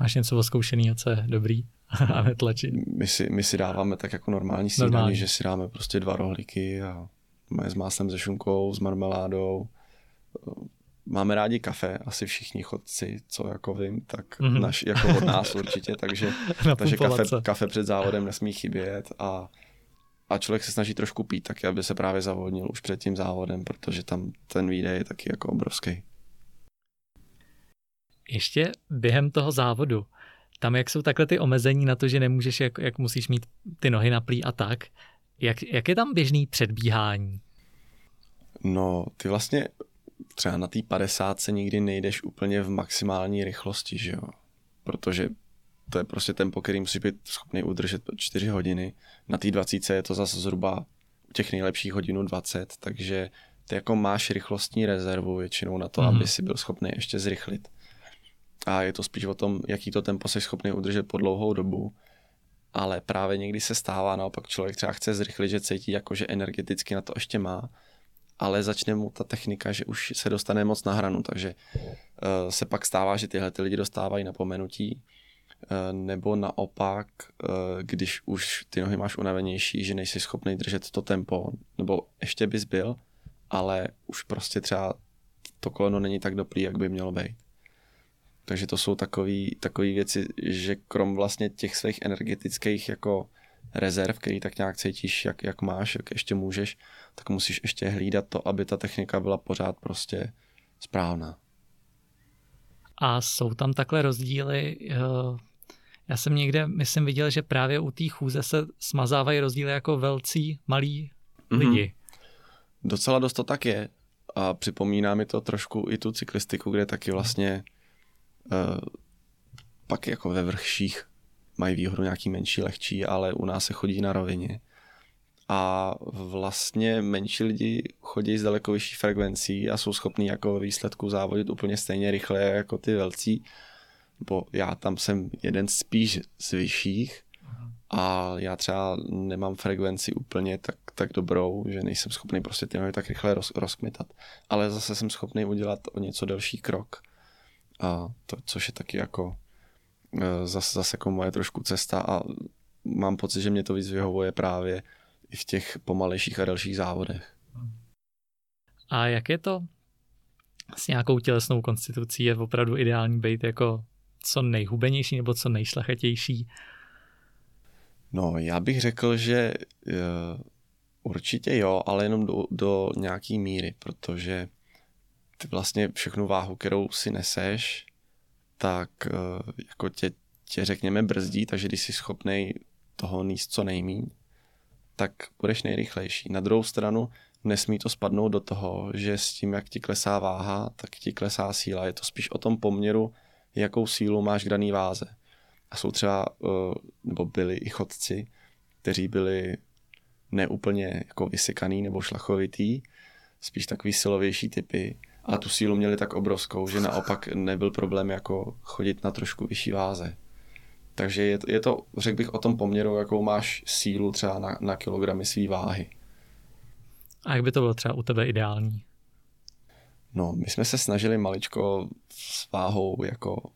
Máš něco oskoušeného, co je dobrý [laughs] a netlačit? My si, my si dáváme tak jako normální snídaní, normální. že si dáme prostě dva rohlíky a s máslem se šunkou, s marmeládou, máme rádi kafe, asi všichni chodci, co jako vím, tak mm-hmm. naš, jako od nás určitě, takže, [laughs] takže kafe, kafe před závodem nesmí chybět a, a člověk se snaží trošku pít taky, aby se právě zavodnil už před tím závodem, protože tam ten výdej je taky jako obrovský. Ještě během toho závodu, tam jak jsou takhle ty omezení na to, že nemůžeš, jak, jak musíš mít ty nohy na plí a tak, jak, jak je tam běžný předbíhání? No, ty vlastně třeba na té 50 se nikdy nejdeš úplně v maximální rychlosti, že jo? Protože to je prostě tempo, který musí být schopný udržet 4 hodiny. Na té 20 je to zase zhruba u těch nejlepších hodinu 20, takže ty jako máš rychlostní rezervu většinou na to, mm-hmm. aby si byl schopný ještě zrychlit. A je to spíš o tom, jaký to tempo jsi schopný udržet po dlouhou dobu. Ale právě někdy se stává, naopak člověk třeba chce zrychlit, že cítí jako, že energeticky na to ještě má ale začne mu ta technika, že už se dostane moc na hranu, takže uh, se pak stává, že tyhle ty lidi dostávají napomenutí, uh, nebo naopak, uh, když už ty nohy máš unavenější, že nejsi schopný držet to tempo, nebo ještě bys byl, ale už prostě třeba to koleno není tak dobrý, jak by mělo být. Takže to jsou takové věci, že krom vlastně těch svých energetických jako rezerv, který tak nějak cítíš, jak, jak máš, jak ještě můžeš, tak musíš ještě hlídat to, aby ta technika byla pořád prostě správná. A jsou tam takhle rozdíly, eh, já jsem někde, myslím, viděl, že právě u té chůze se smazávají rozdíly jako velcí, malí mm-hmm. lidi. Docela dost to tak je. A připomíná mi to trošku i tu cyklistiku, kde taky vlastně uh, pak jako ve vrchších mají výhodu nějaký menší, lehčí, ale u nás se chodí na rovině. A vlastně menší lidi chodí s daleko vyšší frekvencí a jsou schopní jako výsledku závodit úplně stejně rychle jako ty velcí. Bo já tam jsem jeden spíš z vyšších a já třeba nemám frekvenci úplně tak, tak dobrou, že nejsem schopný prostě ty tak rychle roz, rozkmitat. Ale zase jsem schopný udělat o něco delší krok. A to, což je taky jako zase, zase jako moje trošku cesta a mám pocit, že mě to víc vyhovuje právě i v těch pomalejších a delších závodech. A jak je to s nějakou tělesnou konstitucí? Je opravdu ideální být jako co nejhubenější nebo co nejšlachetější? No, já bych řekl, že uh, Určitě jo, ale jenom do, do nějaký míry, protože ty vlastně všechnu váhu, kterou si neseš, tak eh, jako tě, tě řekněme brzdí, takže když jsi schopný toho níst co nejmíň, tak budeš nejrychlejší. Na druhou stranu nesmí to spadnout do toho, že s tím, jak ti klesá váha, tak ti klesá síla. Je to spíš o tom poměru, jakou sílu máš k daný váze. A jsou třeba, eh, nebo byli i chodci, kteří byli neúplně jako vysekaný nebo šlachovitý, spíš takový silovější typy a tu sílu měli tak obrovskou, že naopak nebyl problém jako chodit na trošku vyšší váze. Takže je, je to, řekl bych, o tom poměru, jakou máš sílu třeba na, na kilogramy své váhy. A jak by to bylo třeba u tebe ideální? No, my jsme se snažili maličko s váhou jako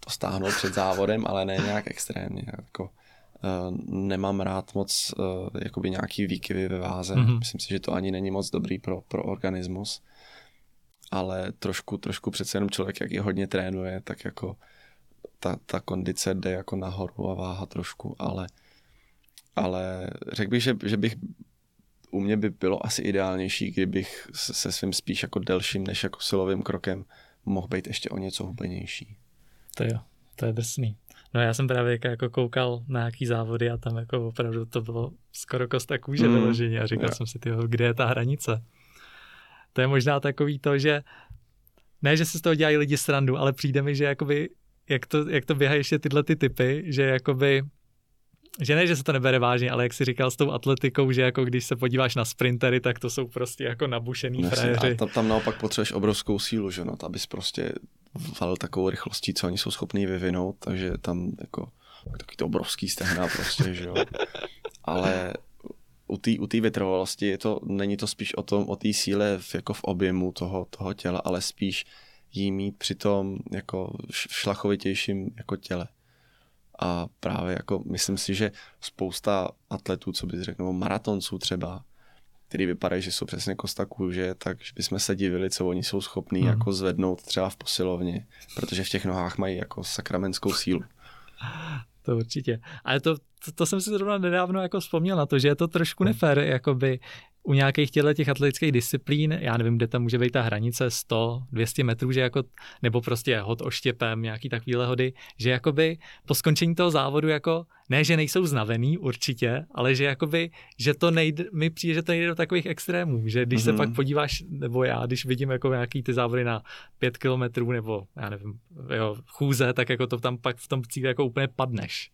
to stáhnout před závodem, ale ne nějak extrémně. Jako, uh, nemám rád moc uh, jakoby nějaký výkyvy ve váze. Mm-hmm. Myslím si, že to ani není moc dobrý pro, pro organismus. Ale trošku, trošku přece jenom člověk, jak je hodně trénuje, tak jako ta, ta kondice jde jako nahoru a váha trošku, ale, ale řekl bych, že, že bych u mě by bylo asi ideálnější, kdybych se svým spíš jako delším než jako silovým krokem mohl být ještě o něco hubenější. To jo, to je drsný. No já jsem právě jako koukal na nějaký závody a tam jako opravdu to bylo skoro kosta kůže mm. vyloženě a říkal yeah. jsem si, tyjo, kde je ta hranice? To je možná takový to, že ne, že se z toho dělají lidi srandu, ale přijde mi, že jakoby, jak to, jak to běhají ještě tyhle ty typy, že jakoby že ne, že se to nebere vážně, ale jak jsi říkal s tou atletikou, že jako když se podíváš na sprintery, tak to jsou prostě jako nabušený Nesli, frajeři. A tam, tam naopak potřebuješ obrovskou sílu, že no, abys prostě valil takovou rychlostí, co oni jsou schopní vyvinout, takže tam jako taky to obrovský stehna prostě, že jo. [laughs] Ale u té u vytrvalosti je to, není to spíš o tom, o té síle v, jako v objemu toho, toho těla, ale spíš jí mít při tom jako šlachovitějším jako těle. A právě jako myslím si, že spousta atletů, co bys řekl, nebo maratonců třeba, který vypadají, že jsou přesně kosta kůže, tak bychom se divili, co oni jsou schopní hmm. jako zvednout třeba v posilovně, protože v těch nohách mají jako sakramenskou sílu. [laughs] To určitě. Ale to, to, to jsem si zrovna nedávno jako vzpomněl na to, že je to trošku hmm. nefér, jakoby u nějakých těchto těch atletických disciplín, já nevím, kde tam může být ta hranice 100, 200 metrů, že jako, nebo prostě hod oštěpem, nějaký takovýhle hody, že jakoby po skončení toho závodu jako, ne, že nejsou znavený určitě, ale že jakoby, že to nejde, mi přijde, že to nejde do takových extrémů, že když mm-hmm. se mhm. pak podíváš, nebo já, když vidím jako nějaký ty závody na 5 kilometrů, nebo já nevím, jo, chůze, tak jako to tam pak v tom cíli jako úplně padneš.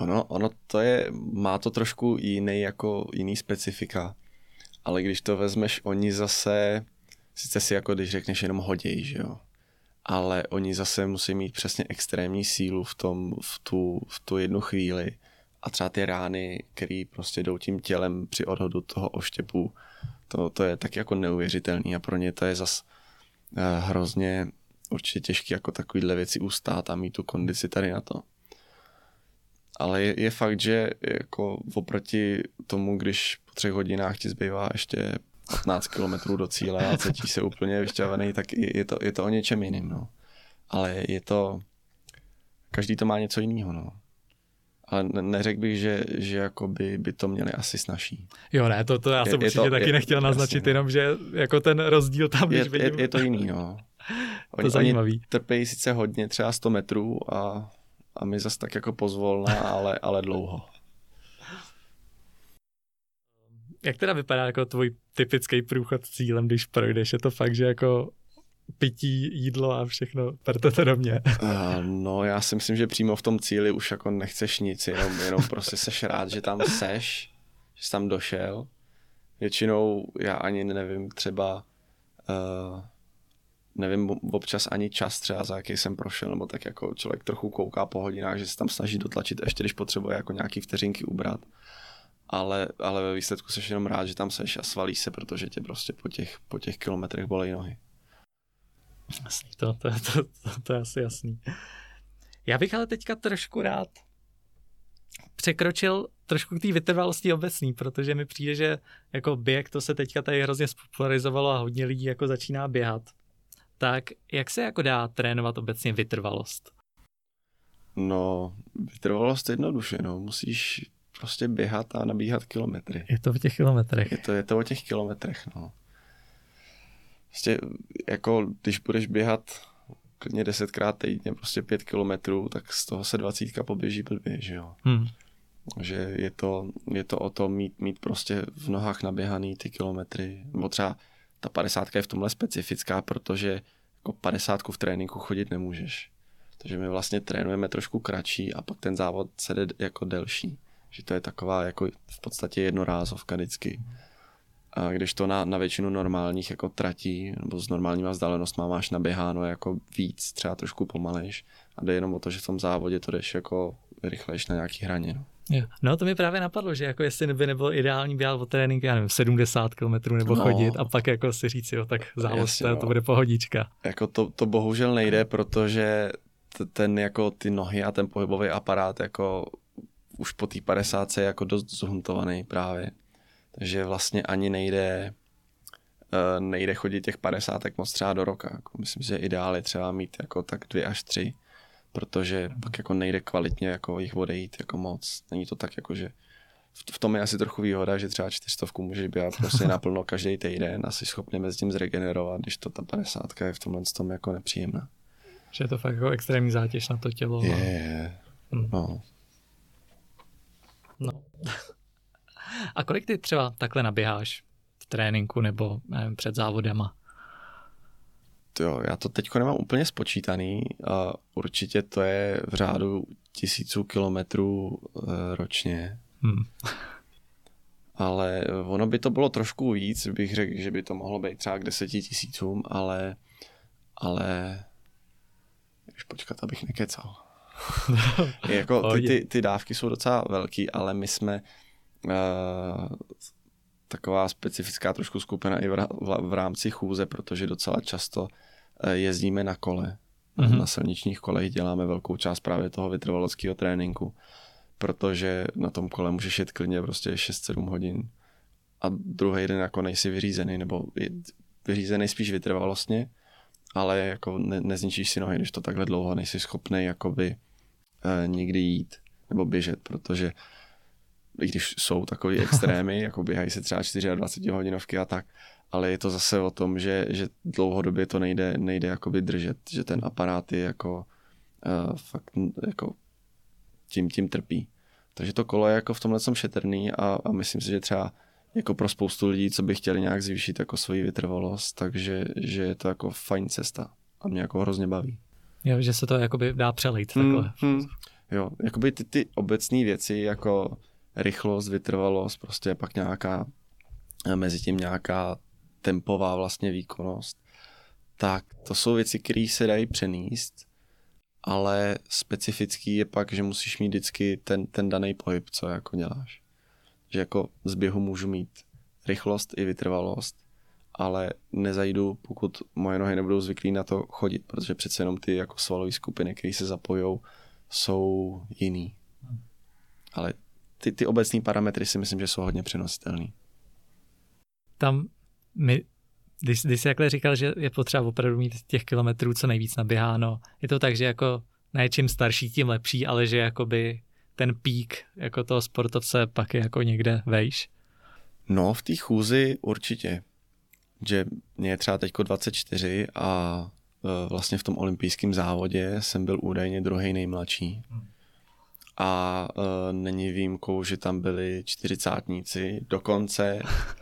Ono, ono to je, má to trošku jiný jako jiný specifika, ale když to vezmeš, oni zase, sice si jako když řekneš jenom hoděj, že jo, ale oni zase musí mít přesně extrémní sílu v tom, v tu, v tu jednu chvíli. A třeba ty rány, které prostě jdou tím tělem při odhodu toho oštěpu, to, to je tak jako neuvěřitelný. A pro ně to je zas uh, hrozně určitě těžké jako takovýhle věci ustát a mít tu kondici tady na to ale je, je fakt, že jako oproti tomu, když po třech hodinách ti zbývá ještě 15 kilometrů do cíle a cítíš se úplně vyšťavený, tak je, je, to, je to o něčem jiným, no. Ale je to, každý to má něco jiného, no. Ale neřekl bych, že, že jako by, by to měli asi snaží. Jo, ne, to, to já jsem je, určitě je to, taky je, nechtěl naznačit, jasně. jenom že jako ten rozdíl tam, je, když vidím. Je, je to jiný, no. [laughs] Oni, to zajímavý. Oni trpějí sice hodně, třeba 100 metrů a a my zase tak jako pozvolna, ale, ale dlouho. Jak teda vypadá jako tvůj typický průchod cílem, když projdeš? Je to fakt, že jako pití, jídlo a všechno, perte to do mě. Uh, no já si myslím, že přímo v tom cíli už jako nechceš nic, jenom, jenom prostě seš rád, že tam seš, že jsi tam došel. Většinou já ani nevím třeba uh, nevím občas ani čas třeba, za jaký jsem prošel, nebo tak jako člověk trochu kouká po hodinách, že se tam snaží dotlačit, ještě když potřebuje jako nějaký vteřinky ubrat. Ale, ale ve výsledku seš jenom rád, že tam seš a svalíš se, protože tě prostě po těch, po těch kilometrech bolej nohy. Jasný, to, to, to, to, to je asi jasný. Já bych ale teďka trošku rád překročil trošku k té vytrvalosti obecný, protože mi přijde, že jako běh to se teďka tady hrozně spopularizovalo a hodně lidí jako začíná běhat tak jak se jako dá trénovat obecně vytrvalost? No, vytrvalost jednoduše, no. Musíš prostě běhat a nabíhat kilometry. Je to v těch kilometrech. Je to, je to o těch kilometrech, no. Prostě jako, když budeš běhat klidně desetkrát týdně, prostě pět kilometrů, tak z toho se dvacítka poběží blbě, že jo. Hmm. Že je to, je to o tom mít, mít prostě v nohách naběhaný ty kilometry, nebo třeba ta padesátka je v tomhle specifická, protože jako padesátku v tréninku chodit nemůžeš. Takže my vlastně trénujeme trošku kratší a pak ten závod se jde jako delší. Že to je taková jako v podstatě jednorázovka vždycky. A když to na, na většinu normálních jako tratí nebo s normálníma vzdálenostma máš naběháno jako víc, třeba trošku pomalejš a jde jenom o to, že v tom závodě to jdeš jako rychlejš na nějaký hraně. No. Jo. No to mi právě napadlo, že jako jestli by nebylo ideální běhat o trénink, já nevím, 70 km nebo no. chodit a pak jako si říct, jo, tak Jasně, to, to bude pohodička. Jako to, to bohužel nejde, protože ten jako ty nohy a ten pohybový aparát jako už po té 50 je jako dost zhuntovaný právě. Takže vlastně ani nejde eh, nejde chodit těch 50 moc třeba do roka. Jako myslím, že ideál je třeba mít jako tak dvě až tři, protože pak jako nejde kvalitně jako jich odejít jako moc. Není to tak jako, že v tom je asi trochu výhoda, že třeba čtyřstovku můžeš běhat prostě [laughs] naplno každý týden a jsi schopný mezi tím zregenerovat, když to ta 50 je v tomhle tom jako nepříjemná. Že je to fakt jako extrémní zátěž na to tělo. Je, je. Hmm. No. No. [laughs] A kolik ty třeba takhle naběháš v tréninku nebo nevím, před závodema? Jo, já to teď nemám úplně spočítaný. A určitě to je v řádu tisíců kilometrů e, ročně. Hmm. Ale ono by to bylo trošku víc, bych řekl, že by to mohlo být třeba k deseti tisícům, ale, ale když počkat, abych nekecal. [laughs] jako ty, ty, ty dávky jsou docela velký, ale my jsme uh, taková specifická trošku skupina i v, v, v rámci chůze, protože docela často uh, jezdíme na kole. Mm-hmm. Na silničních kolech děláme velkou část právě toho vytrvalockého tréninku, protože na tom kole můžeš jet klidně prostě 6-7 hodin a druhý den jako nejsi vyřízený, nebo vyřízený spíš vytrvalostně, ale jako ne, nezničíš si nohy, když to takhle dlouho nejsi schopný jakoby e, nikdy jít nebo běžet, protože i když jsou takové [laughs] extrémy, jako běhají se třeba 24 hodinovky a tak, ale je to zase o tom, že, že dlouhodobě to nejde, nejde jakoby držet, že ten aparát je jako uh, fakt jako tím, tím trpí. Takže to kolo je jako v tomhle jsem šetrný a, a myslím si, že třeba jako pro spoustu lidí, co by chtěli nějak zvýšit jako svoji vytrvalost, takže že je to jako fajn cesta a mě jako hrozně baví. Jo, že se to jakoby dá přelejt hmm, takhle. Hmm, hmm. Jo, jakoby ty, ty obecné věci jako rychlost, vytrvalost, prostě pak nějaká mezi tím nějaká tempová vlastně výkonnost, tak to jsou věci, které se dají přenést, ale specifický je pak, že musíš mít vždycky ten, ten daný pohyb, co jako děláš že jako z běhu můžu mít rychlost i vytrvalost, ale nezajdu, pokud moje nohy nebudou zvyklí na to chodit, protože přece jenom ty jako svalové skupiny, které se zapojou, jsou jiný. Ale ty, ty obecné parametry si myslím, že jsou hodně přenositelné. Tam my, když, když jsi jakhle říkal, že je potřeba opravdu mít těch kilometrů co nejvíc naběháno, je to tak, že jako ne čím starší, tím lepší, ale že jakoby ten pík jako toho sportovce pak je jako někde vejš? No, v té chůzi určitě. Že mě je třeba teďko 24 a e, vlastně v tom olympijském závodě jsem byl údajně druhý nejmladší. A uh, není výjimkou, že tam byli čtyřicátníci, dokonce [laughs]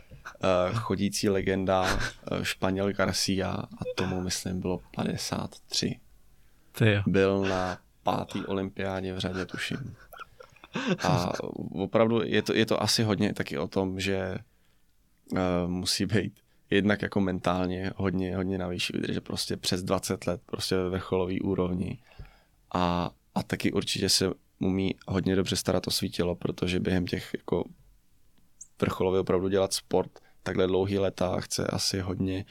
chodící legenda uh, Španěl Garcia a tomu myslím bylo 53. Ty jo. Byl na pátý olympiádě v řadě, tuším. A opravdu je to, je to asi hodně taky o tom, že uh, musí být jednak jako mentálně hodně, hodně na výši že prostě přes 20 let prostě ve vrcholové úrovni a, a taky určitě se umí hodně dobře starat o svý tělo, protože během těch jako vrcholově opravdu dělat sport takhle dlouhý leta chce asi hodně,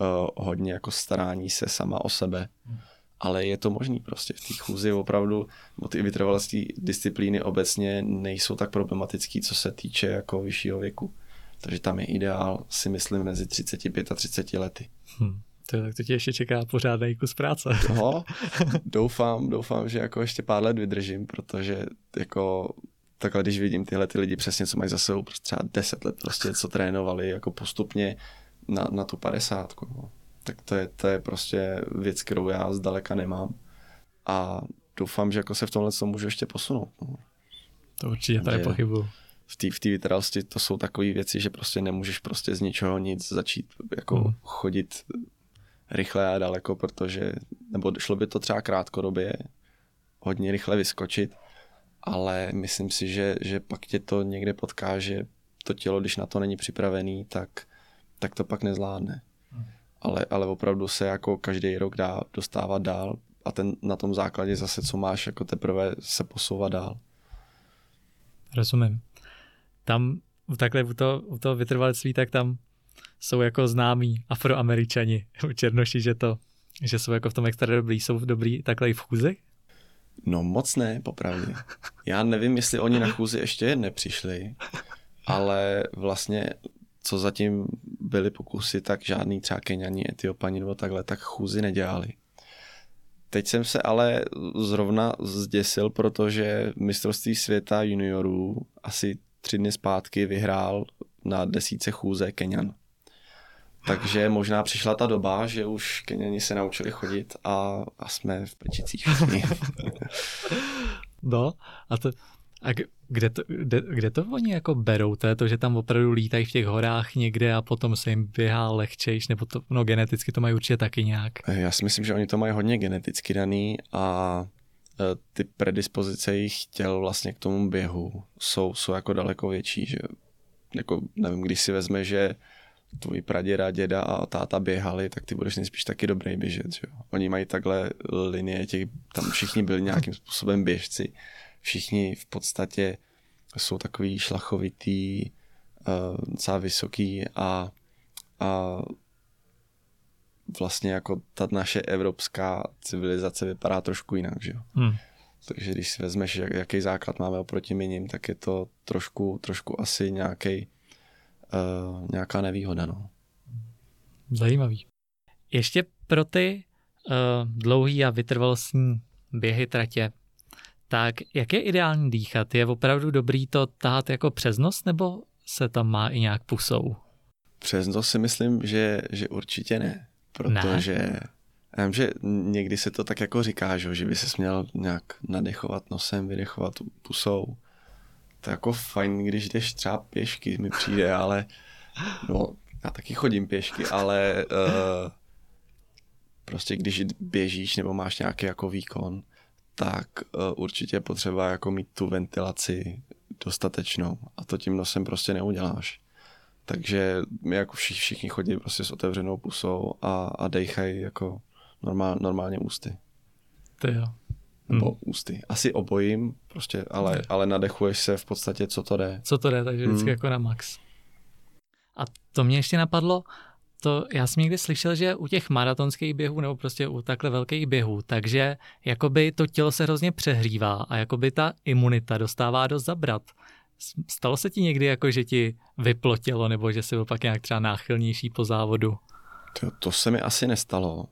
uh, hodně jako starání se sama o sebe. Hmm ale je to možný prostě. V té chůzi opravdu, ty vytrvalostní disciplíny obecně nejsou tak problematický, co se týče jako vyššího věku. Takže tam je ideál, si myslím, mezi 35 a 30 lety. Hmm. To, tak to tě ještě čeká pořádný kus práce. No, [laughs] doufám, doufám, že jako ještě pár let vydržím, protože jako takhle když vidím tyhle ty lidi přesně, co mají za sebou prostě třeba 10 let prostě, co trénovali jako postupně na, na tu padesátku, no. tak to je, to je prostě věc, kterou já zdaleka nemám a doufám, že jako se v tomhle co můžu ještě posunout. No. To určitě tady pochybu. V té v vytrvalosti to jsou takové věci, že prostě nemůžeš prostě z ničeho nic začít jako hmm. chodit rychle a daleko, protože, nebo šlo by to třeba krátkodobě, hodně rychle vyskočit, ale myslím si, že, že pak tě to někde potká, že to tělo, když na to není připravený, tak, tak to pak nezvládne. Hmm. Ale, ale opravdu se jako každý rok dá dostávat dál a ten na tom základě zase, co máš, jako teprve se posouvat dál. Rozumím. Tam takhle u toho, u toho vytrvalectví, tak tam jsou jako známí afroameričani, [laughs] černoši, že to, že jsou jako v tom extra dobrý, jsou dobrý takhle i v chůzech? No moc ne, popravdě. Já nevím, jestli oni na chůzi ještě nepřišli, ale vlastně co zatím byly pokusy, tak žádný třeba Keniani, Etiopani nebo takhle, tak chůzi nedělali. Teď jsem se ale zrovna zděsil, protože mistrovství světa juniorů asi tři dny zpátky vyhrál na desíce chůze Kenian. Takže možná přišla ta doba, že už Keniani se naučili chodit a, a jsme v pečicích [laughs] no, a to, a kde to, kde, kde to oni jako berou? To je to, že tam opravdu lítají v těch horách někde a potom se jim běhá lehčejš, nebo to, no geneticky to mají určitě taky nějak. Já si myslím, že oni to mají hodně geneticky daný a e, ty predispozice jejich těl vlastně k tomu běhu jsou, jsou jako daleko větší, že jako nevím, když si vezme, že tvůj praděda, děda a táta běhali, tak ty budeš nejspíš taky dobrý běžet. Že? Oni mají takhle linie, těch, tam všichni byli nějakým způsobem běžci všichni v podstatě jsou takový šlachovitý, uh, docela vysoký a, a vlastně jako ta naše evropská civilizace vypadá trošku jinak, že jo. Hmm. Takže když si vezmeš, jak, jaký základ máme oproti miním, tak je to trošku, trošku asi nějaký, uh, nějaká nevýhoda, no. Zajímavý. Ještě pro ty uh, dlouhý a vytrvalostní běhy tratě, tak jak je ideální dýchat? Je opravdu dobrý to tahat jako přes nos, nebo se tam má i nějak pusou? Přes nos si myslím, že, že určitě ne, protože ne. já vím, že někdy se to tak jako říká, že, že by se měl nějak nadechovat nosem, vydechovat pusou. To jako fajn, když jdeš třeba pěšky, mi přijde, ale no, já taky chodím pěšky, ale uh, prostě když běžíš nebo máš nějaký jako výkon, tak uh, určitě je potřeba jako mít tu ventilaci dostatečnou a to tím nosem prostě neuděláš. Takže my jako všichni, všichni chodí prostě s otevřenou pusou a, a dejchají jako normál, normálně ústy. To jo. Nebo hmm. ústy. Asi obojím, prostě, ale, ale nadechuješ se v podstatě, co to jde. Co to jde, takže vždycky hmm. jako na max. A to mě ještě napadlo, to já jsem někdy slyšel, že u těch maratonských běhů nebo prostě u takhle velkých běhů, takže jakoby to tělo se hrozně přehřívá a jakoby ta imunita dostává dost zabrat. Stalo se ti někdy jako, že ti vyplo tělo nebo že jsi byl pak nějak třeba náchylnější po závodu? To, to se mi asi nestalo.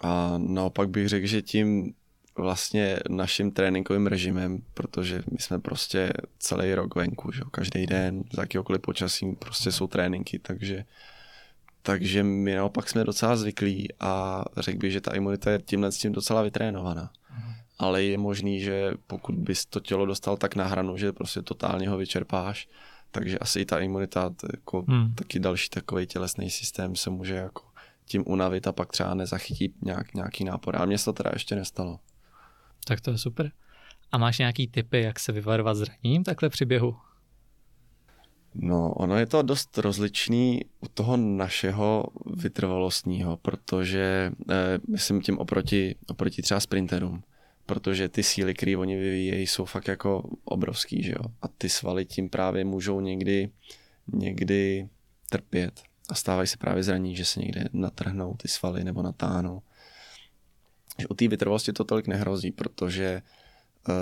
A naopak bych řekl, že tím vlastně naším tréninkovým režimem, protože my jsme prostě celý rok venku, že? každý den, za jakýkoliv počasí prostě jsou tréninky, takže takže my naopak jsme docela zvyklí a řekl bych, že ta imunita je tímhle s tím docela vytrénovaná. Mm. Ale je možný, že pokud bys to tělo dostal tak na hranu, že prostě totálně ho vyčerpáš, takže asi i ta imunita, jako mm. taky další takový tělesný systém se může jako tím unavit a pak třeba nezachytí nějak, nějaký nápor. A mně se to teda ještě nestalo. Tak to je super. A máš nějaký typy, jak se vyvarovat zraněním takhle při běhu? No, ono je to dost rozličný u toho našeho vytrvalostního, protože eh, myslím tím oproti, oproti třeba sprinterům, protože ty síly, které oni vyvíjejí, jsou fakt jako obrovský, že jo? A ty svaly tím právě můžou někdy, někdy trpět a stávají se právě zraní, že se někde natrhnou ty svaly nebo natáhnou. Že u té vytrvalosti to tolik nehrozí, protože uh,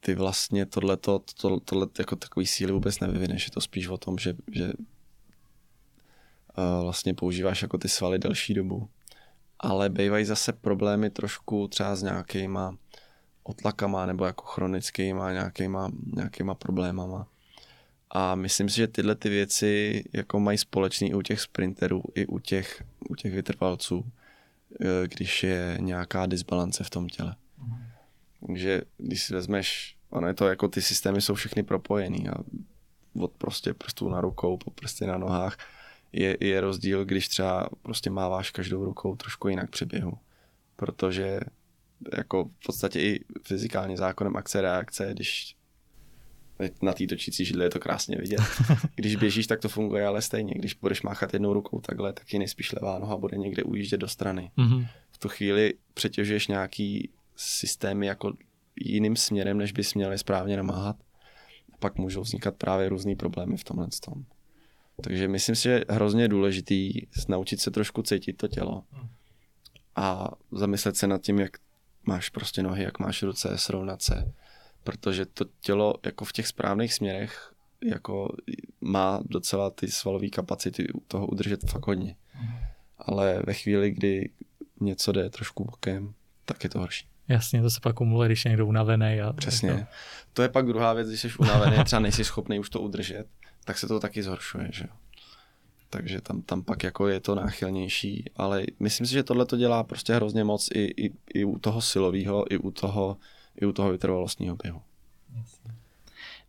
ty vlastně tohleto, to, tohle jako takový síly vůbec nevyvineš. Je to spíš o tom, že, že uh, vlastně používáš jako ty svaly delší dobu. Ale bývají zase problémy trošku třeba s nějakýma otlakama nebo jako chronickýma nějakýma, nějakýma problémama. A myslím si, že tyhle ty věci jako mají společný i u těch sprinterů, i u těch, u těch vytrvalců, když je nějaká disbalance v tom těle. Takže když si vezmeš, ono je to jako ty systémy jsou všechny propojený a od prostě prstů na rukou po prsty na nohách je, je rozdíl, když třeba prostě máváš každou rukou trošku jinak při běhu. Protože jako v podstatě i fyzikálně zákonem akce reakce, když na té točící židli je to krásně vidět. [laughs] Když běžíš, tak to funguje, ale stejně. Když budeš máchat jednou rukou takhle, tak ji nejspíš levá noha bude někde ujíždět do strany. Mm-hmm. V tu chvíli přetěžuješ nějaký systémy jako jiným směrem, než bys měl je správně namáhat. A pak můžou vznikat právě různé problémy v tomhle tom. Takže myslím si, že je hrozně důležitý naučit se trošku cítit to tělo a zamyslet se nad tím, jak máš prostě nohy, jak máš ruce, srovnat se, protože to tělo jako v těch správných směrech jako má docela ty svalové kapacity toho udržet fakt hodně. Ale ve chvíli, kdy něco jde trošku bokem, tak je to horší. Jasně, to se pak kumuluje, když je někdo unavený. A Přesně. To... to je pak druhá věc, když jsi unavený, třeba nejsi schopný už to udržet, tak se to taky zhoršuje, že Takže tam, tam pak jako je to náchylnější, ale myslím si, že tohle to dělá prostě hrozně moc i, i, i u toho silového, i u toho, i u toho vytrvalostního běhu.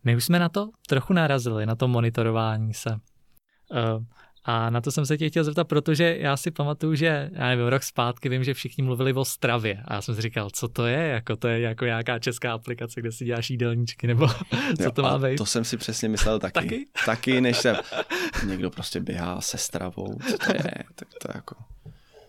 My už jsme na to trochu narazili, na to monitorování se. Uh, a na to jsem se tě chtěl zeptat, protože já si pamatuju, že já nevím, rok zpátky vím, že všichni mluvili o stravě. A já jsem si říkal, co to je? Jako to je jako nějaká česká aplikace, kde si děláš jídelníčky, nebo [laughs] co jo, to má být? To jsem si přesně myslel taky. Taky? Taky, než se někdo prostě běhá se stravou. Co to je? Tak to jako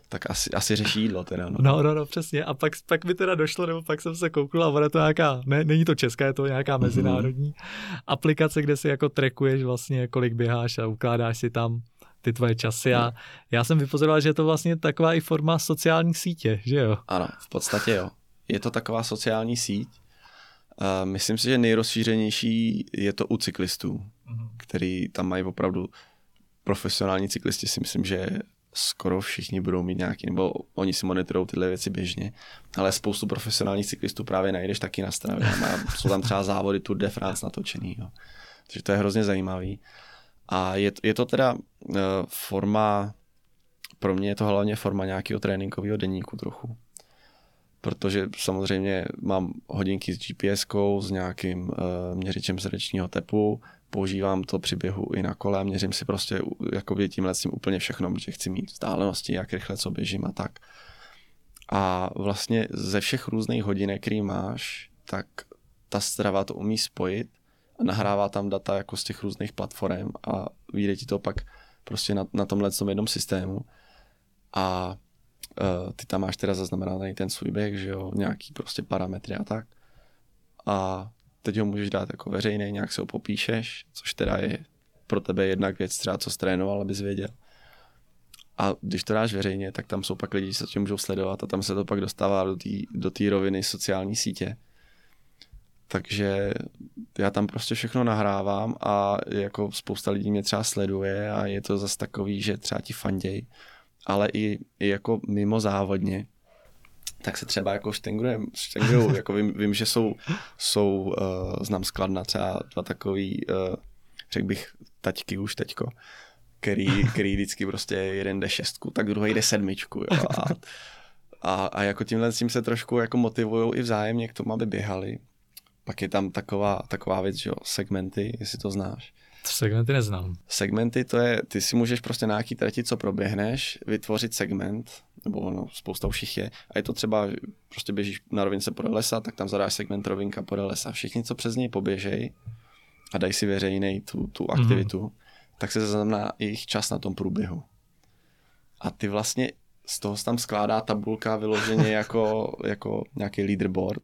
tak asi, asi řeší jídlo teda. No. no, no, no, přesně. A pak, pak mi teda došlo, nebo pak jsem se koukl a bude to nějaká, ne, není to česká, je to nějaká mhm. mezinárodní mm-hmm. aplikace, kde si jako trekuješ vlastně, kolik běháš a ukládáš si tam ty tvoje časy a já jsem vypozoroval, že je to vlastně taková i forma sociální sítě, že jo? Ano, v podstatě jo. Je to taková sociální síť. Uh, myslím si, že nejrozšířenější je to u cyklistů, mm-hmm. který tam mají opravdu profesionální cyklisti, si myslím, že skoro všichni budou mít nějaký, nebo oni si monitorují tyhle věci běžně, ale spoustu profesionálních cyklistů právě najdeš taky na stravě. Jsou tam třeba závody Tour de France natočený. Jo. Takže to je hrozně zajímavý. A je, je to teda uh, forma, pro mě je to hlavně forma nějakého tréninkového deníku trochu. Protože samozřejmě mám hodinky s gps s nějakým uh, měřičem srdečního tepu, používám to při běhu i na kole měřím si prostě jakoby tímhle tím úplně všechno, protože chci mít vzdálenosti, jak rychle co běžím a tak. A vlastně ze všech různých hodinek, který máš, tak ta strava to umí spojit a nahrává tam data jako z těch různých platform a vyjde ti to pak prostě na, na tomhle tom jednom systému. A uh, ty tam máš teda zaznamenaný ten svůj běh, že jo, nějaký prostě parametry a tak. A teď ho můžeš dát jako veřejný, nějak se ho popíšeš, což teda je pro tebe jednak věc třeba, co strénoval, abys věděl. A když to dáš veřejně, tak tam jsou pak lidi, co tě můžou sledovat a tam se to pak dostává do té do roviny sociální sítě. Takže já tam prostě všechno nahrávám a jako spousta lidí mě třeba sleduje a je to zase takový, že třeba ti fanděj, ale i, i jako mimo závodně, tak se třeba jako štengrujeme, štengrujou, [laughs] jako vím, vím, že jsou, jsou uh, znám skladna třeba dva takový, uh, řekl bych, taťky už teďko, který, [laughs] který vždycky prostě jeden jde šestku, tak druhý jde sedmičku, jo, a, a, a jako tímhle s tím se trošku jako motivují i vzájemně k tomu, aby běhali, pak je tam taková, taková věc, že jo, segmenty, jestli to znáš. Segmenty neznám. Segmenty to je, ty si můžeš prostě na nějaký trati, co proběhneš, vytvořit segment, nebo ono, spousta už jich je. A je to třeba, prostě běžíš na rovince podle lesa, tak tam zadáš segment rovinka podle lesa. Všichni, co přes něj poběžej a dají si veřejný tu, tu mhm. aktivitu, mm-hmm. tak se zaznamená jejich čas na tom průběhu. A ty vlastně z toho se tam skládá tabulka vyloženě [laughs] jako, jako nějaký leaderboard.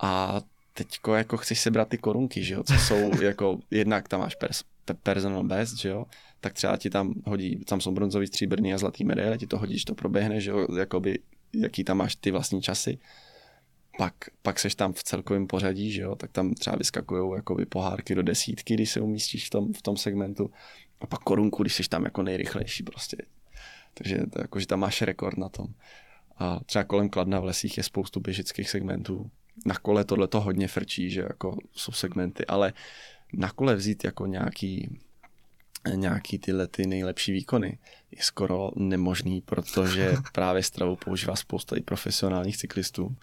A teďko jako chceš sebrat ty korunky, že jo, co jsou [laughs] jako, jednak tam máš pers, personal best, že jo, tak třeba ti tam hodí, tam jsou bronzový, stříbrný a zlatý medaile, ti to hodíš, to proběhne, že jo, jakoby, jaký tam máš ty vlastní časy. Pak, pak seš tam v celkovém pořadí, že jo, tak tam třeba vyskakují jakoby pohárky do desítky, když se umístíš v tom, v tom segmentu. A pak korunku, když seš tam jako nejrychlejší prostě. Takže to jako, že tam máš rekord na tom. A třeba kolem Kladna v lesích je spoustu běžických segmentů. Na kole tohle to hodně frčí, že jako jsou segmenty, ale na kole vzít jako nějaký nějaký tyhle ty nejlepší výkony je skoro nemožný, protože [laughs] právě stravu používá spousta i profesionálních cyklistů.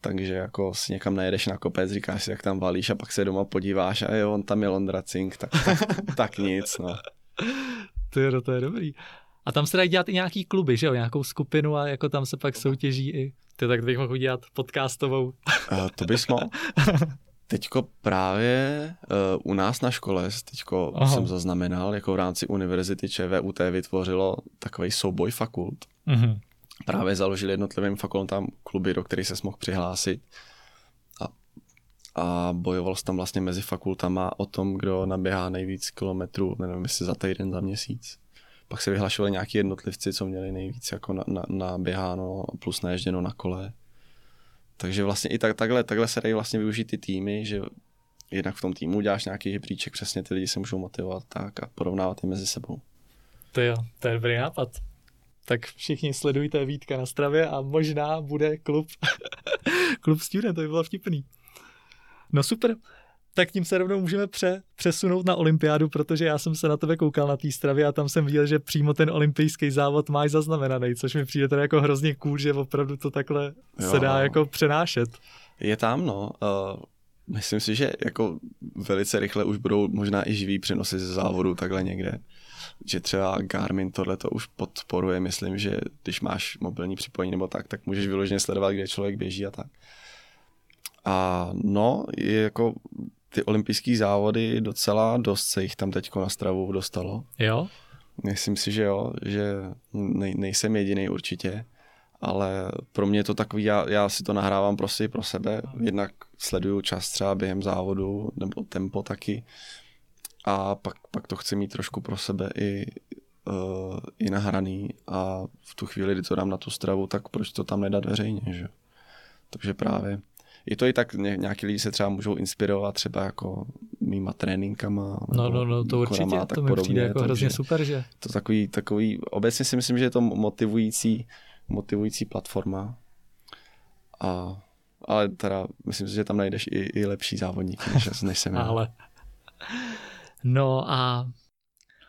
Takže jako si někam najedeš na kopec, říkáš si, jak tam valíš a pak se doma podíváš a jo, on tam je Londra Cink, tak, tak, tak nic, no. [laughs] To je, to je dobrý. A tam se dají dělat i nějaký kluby, že jo, nějakou skupinu a jako tam se pak soutěží i. Ty tak bych mohl dělat podcastovou. Uh, to bys mohl. [laughs] Teďko právě uh, u nás na škole, teďko Aha. jsem zaznamenal, jako v rámci univerzity ČVUT vytvořilo takový souboj fakult. Uh-huh. Právě založili jednotlivým fakultám kluby, do kterých se mohl přihlásit. A, a bojoval se tam vlastně mezi fakultama o tom, kdo naběhá nejvíc kilometrů, nevím, jestli za týden, za měsíc. Pak se vyhlašovali nějaký jednotlivci, co měli nejvíc jako na, na, naběháno plus naježděno na kole. Takže vlastně i tak, takhle, takhle se dají vlastně využít ty týmy, že jednak v tom týmu děláš nějaký žebříček, přesně ty lidi se můžou motivovat tak a porovnávat je mezi sebou. To jo, to je dobrý nápad. Tak všichni sledujte Vítka na stravě a možná bude klub, [laughs] klub student, to by bylo vtipný. No super tak tím se rovnou můžeme pře, přesunout na olympiádu, protože já jsem se na tebe koukal na té stravě a tam jsem viděl, že přímo ten olympijský závod máš zaznamenaný, což mi přijde teda jako hrozně cool, že opravdu to takhle jo. se dá jako přenášet. Je tam, no. Uh, myslím si, že jako velice rychle už budou možná i živý přenosy ze závodu takhle někde. Že třeba Garmin tohle to už podporuje, myslím, že když máš mobilní připojení nebo tak, tak můžeš vyloženě sledovat, kde člověk běží a tak. A no, je jako ty olympijské závody docela dost se jich tam teďko na stravu dostalo. Jo? Myslím si, že jo, že nej, nejsem jediný určitě, ale pro mě je to takový, já, já si to nahrávám prostě pro sebe, jednak sleduju čas třeba během závodu, nebo tempo taky, a pak, pak to chci mít trošku pro sebe i, uh, i nahraný a v tu chvíli, kdy to dám na tu stravu, tak proč to tam nedat veřejně, že? Takže právě je to i tak, nějaký lidi se třeba můžou inspirovat třeba jako mýma tréninkama. No, no, no, to určitě, tak to mi podobně, přijde jako hrozně super, že? To takový, takový, obecně si myslím, že je to motivující, motivující platforma. A, ale teda myslím si, že tam najdeš i, i lepší závodníky, než, [laughs] než jsem já. ale. No a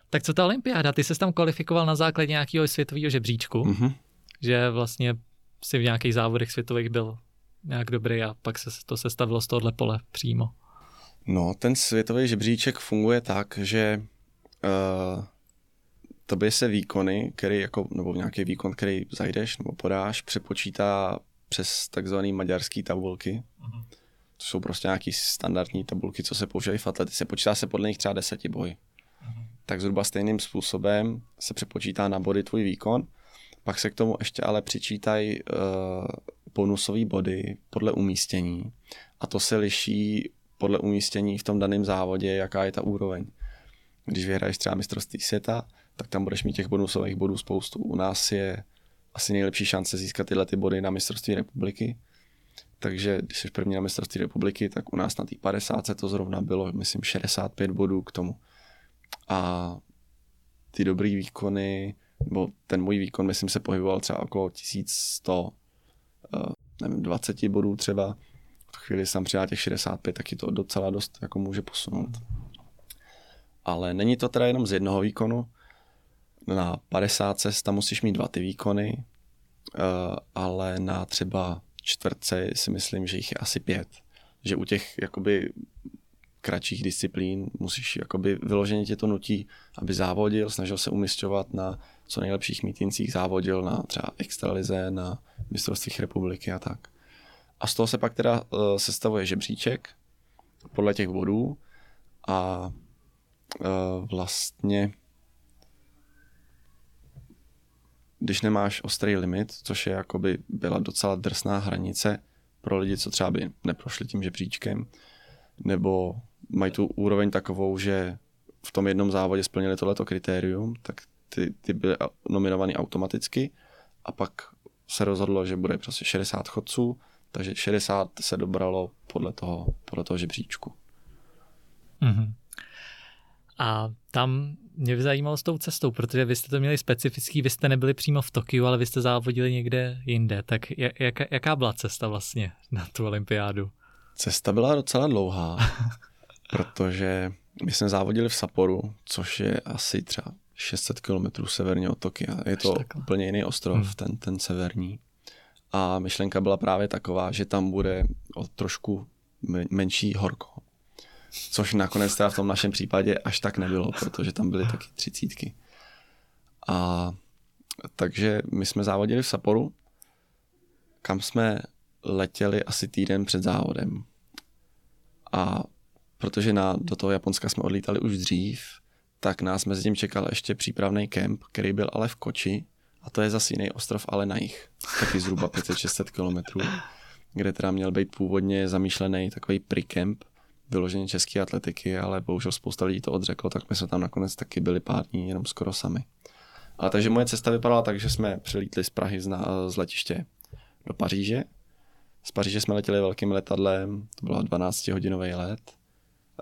tak co ta olympiáda? Ty jsi tam kvalifikoval na základě nějakého světového žebříčku, mm-hmm. že vlastně si v nějakých závodech světových byl nějak dobrý a pak se to sestavilo z tohohle pole přímo. No, ten světový žebříček funguje tak, že uh, tobě se výkony, který jako, nebo nějaký výkon, který zajdeš nebo podáš, přepočítá přes takzvané maďarské tabulky. Uh-huh. To jsou prostě nějaké standardní tabulky, co se používají v atletice. Počítá se podle nich třeba deseti boj. Uh-huh. Tak zhruba stejným způsobem se přepočítá na body tvůj výkon. Pak se k tomu ještě ale přičítají uh, bonusové body podle umístění a to se liší podle umístění v tom daném závodě, jaká je ta úroveň. Když vyhraješ třeba mistrovství světa, tak tam budeš mít těch bonusových bodů spoustu. U nás je asi nejlepší šance získat tyhle ty body na mistrovství republiky. Takže když jsi první na mistrovství republiky, tak u nás na té 50 to zrovna bylo, myslím, 65 bodů k tomu. A ty dobrý výkony, nebo ten můj výkon, myslím, se pohyboval třeba okolo 1100 Eh, nevím, 20 bodů třeba, v chvíli jsem přidal těch 65, tak je to docela dost jako může posunout. Ale není to teda jenom z jednoho výkonu. Na 50 cest tam musíš mít dva ty výkony, eh, ale na třeba čtvrtce si myslím, že jich je asi pět. Že u těch jakoby kratších disciplín musíš jakoby vyloženě tě to nutí, aby závodil, snažil se umistovat na co nejlepších mítincích, závodil na třeba extralize, na mistrovstvích republiky a tak. A z toho se pak teda uh, sestavuje žebříček podle těch bodů a uh, vlastně když nemáš ostrý limit, což je jakoby byla docela drsná hranice pro lidi, co třeba by neprošli tím žebříčkem, nebo mají tu úroveň takovou, že v tom jednom závodě splnili tohleto kritérium, tak ty, ty byly nominovaný automaticky a pak se rozhodlo, že bude prostě 60 chodců, takže 60 se dobralo podle toho, podle toho žebříčku. Mm-hmm. A tam mě by zajímalo s tou cestou, protože vy jste to měli specifický, vy jste nebyli přímo v Tokiu, ale vy jste závodili někde jinde. Tak jak, jaká byla cesta vlastně na tu olympiádu? Cesta byla docela dlouhá, [laughs] protože my jsme závodili v Saporu, což je asi třeba 600 km severně od Tokia. Je to takhle. úplně jiný ostrov, hmm. ten, ten severní. A myšlenka byla právě taková, že tam bude o trošku menší horko. Což nakonec teda v tom našem případě až tak nebylo, protože tam byly taky třicítky. A takže my jsme závodili v Saporu, kam jsme letěli asi týden před závodem. A protože na, do toho Japonska jsme odlítali už dřív, tak nás mezi tím čekal ještě přípravný kemp, který byl ale v Koči, a to je zase jiný ostrov, ale na jich, taky zhruba 500-600 kilometrů, kde teda měl být původně zamýšlený takový pre-camp, vyloženě české atletiky, ale bohužel spousta lidí to odřeklo, tak my jsme tam nakonec taky byli pár dní jenom skoro sami. Ale takže moje cesta vypadala tak, že jsme přilítli z Prahy z, na, z letiště do Paříže. Z Paříže jsme letěli velkým letadlem, to bylo 12-hodinový let,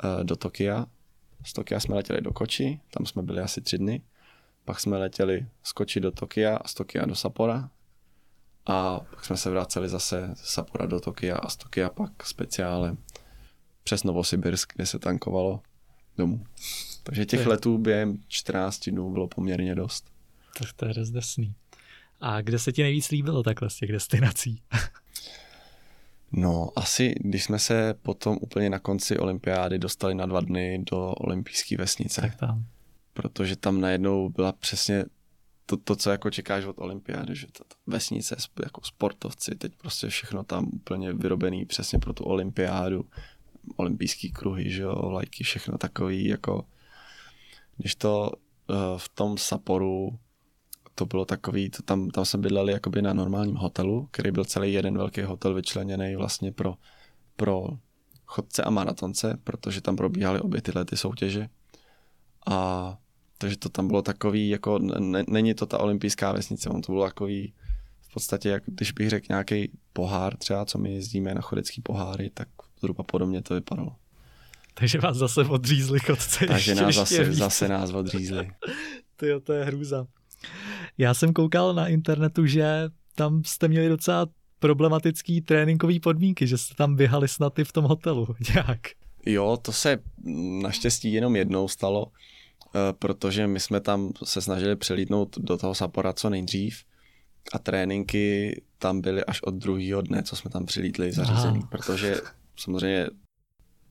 eh, do Tokia. Z Tokia jsme letěli do Koči, tam jsme byli asi tři dny. Pak jsme letěli z Koči do Tokia a z Tokia do Sapora. A pak jsme se vraceli zase z Sapora do Tokia a z Tokia pak speciále přes Novosibirsk, kde se tankovalo domů. Takže těch letů během 14 dnů bylo poměrně dost. Tak to je rozdesný. A kde se ti nejvíc líbilo takhle z těch destinací? [laughs] no, asi když jsme se potom úplně na konci olympiády dostali na dva dny do olympijské vesnice. Tak tam. Protože tam najednou byla přesně to, to co jako čekáš od olympiády, že to vesnice, jako sportovci, teď prostě všechno tam úplně vyrobený přesně pro tu olympiádu olympijský kruhy, že jo, lajky, všechno takový, jako když to uh, v tom Saporu to bylo takový, to tam, tam jsme bydleli jakoby na normálním hotelu, který byl celý jeden velký hotel vyčleněný vlastně pro, pro chodce a maratonce, protože tam probíhaly obě tyhle ty soutěže. A takže to tam bylo takový, jako ne, není to ta olympijská vesnice, on to bylo takový v podstatě, jak když bych řekl nějaký pohár třeba, co my jezdíme na chodecký poháry, tak zhruba podobně to vypadalo. Takže vás zase odřízli chodce. Takže nás zase, zase nás odřízli. [laughs] Tyjo, to je hrůza. Já jsem koukal na internetu, že tam jste měli docela problematický tréninkový podmínky, že jste tam běhali snad i v tom hotelu. [laughs] Jak? Jo, to se naštěstí jenom jednou stalo, eh, protože my jsme tam se snažili přelítnout do toho Sapora co nejdřív a tréninky tam byly až od druhého dne, co jsme tam přilítli zařízený, Aha. protože samozřejmě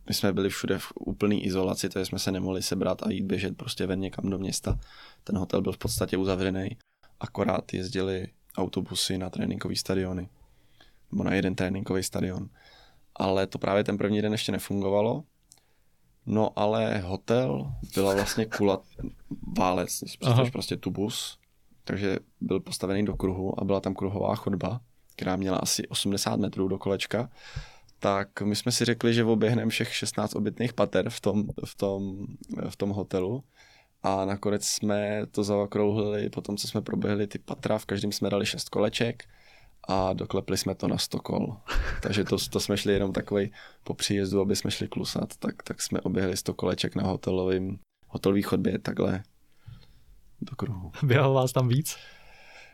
my jsme byli všude v úplné izolaci, takže jsme se nemohli sebrat a jít běžet prostě ven někam do města. Ten hotel byl v podstatě uzavřený, akorát jezdili autobusy na tréninkové stadiony, nebo na jeden tréninkový stadion. Ale to právě ten první den ještě nefungovalo, No ale hotel byla vlastně kulat válec, představíš prostě tubus, takže byl postavený do kruhu a byla tam kruhová chodba, která měla asi 80 metrů do kolečka tak my jsme si řekli, že oběhneme všech 16 obytných pater v tom, v tom, v tom hotelu a nakonec jsme to zaokrouhlili, potom co jsme proběhli ty patra, v každém jsme dali 6 koleček a doklepli jsme to na 100 kol. [laughs] Takže to, to jsme šli jenom takový po příjezdu, aby jsme šli klusat, tak, tak jsme oběhli 100 koleček na hotelovým, hotelový chodbě takhle do kruhu. Běhal vás tam víc?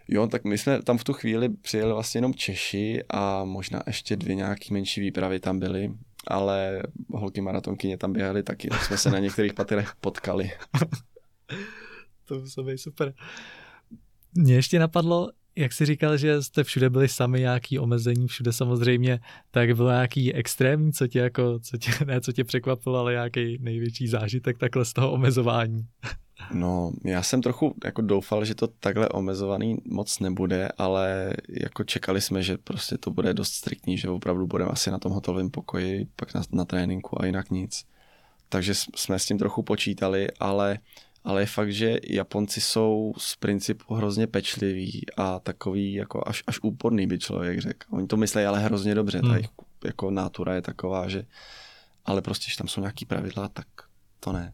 Jo, tak my jsme tam v tu chvíli přijeli vlastně jenom Češi a možná ještě dvě nějaký menší výpravy tam byly, ale holky maratonkyně tam běhaly taky, tak jsme se na některých paterech potkali. [laughs] to být super. Mně ještě napadlo, jak jsi říkal, že jste všude byli sami nějaký omezení, všude samozřejmě, tak bylo nějaký extrémní, co tě jako, co tě, ne co tě překvapilo, ale nějaký největší zážitek takhle z toho omezování. No, já jsem trochu jako doufal, že to takhle omezovaný moc nebude, ale jako čekali jsme, že prostě to bude dost striktní, že opravdu budeme asi na tom hotelovém pokoji, pak na, na tréninku a jinak nic. Takže jsme s tím trochu počítali, ale, ale je fakt, že Japonci jsou z principu hrozně pečliví a takový jako až, až úporný by člověk řekl. Oni to myslí ale hrozně dobře, hmm. ta jejich jako nátura je taková, že ale prostě, že tam jsou nějaký pravidla, tak to ne.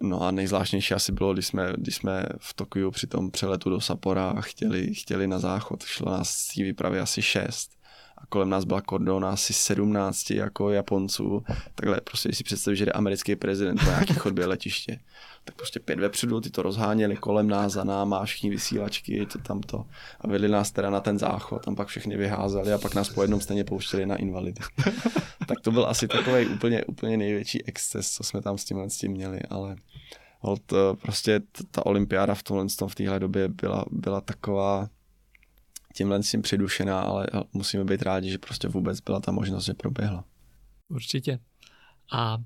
No a nejzvláštnější asi bylo, když jsme, když jsme v Tokiu při tom přeletu do Sapora chtěli, chtěli na záchod. Šlo nás z té výpravy asi šest. a kolem nás byla kordona asi 17 jako Japonců. Takhle prostě, si představíš, že jde americký prezident na nějaký chodbě letiště, tak prostě pět vepředu, ty to rozháněli kolem nás, za náma, všichni vysílačky, to tamto. A vedli nás teda na ten záchod, tam pak všechny vyházeli a pak nás po jednom stejně pouštěli na invalidy. [laughs] tak to byl asi takový úplně, úplně největší exces, co jsme tam s tím, s tím měli, ale hold, eh, prostě ta olympiáda v tomhle v téhle době byla, byla taková tímhle s tím přidušená, ale musíme být rádi, že prostě vůbec byla ta možnost, že proběhla. Určitě. A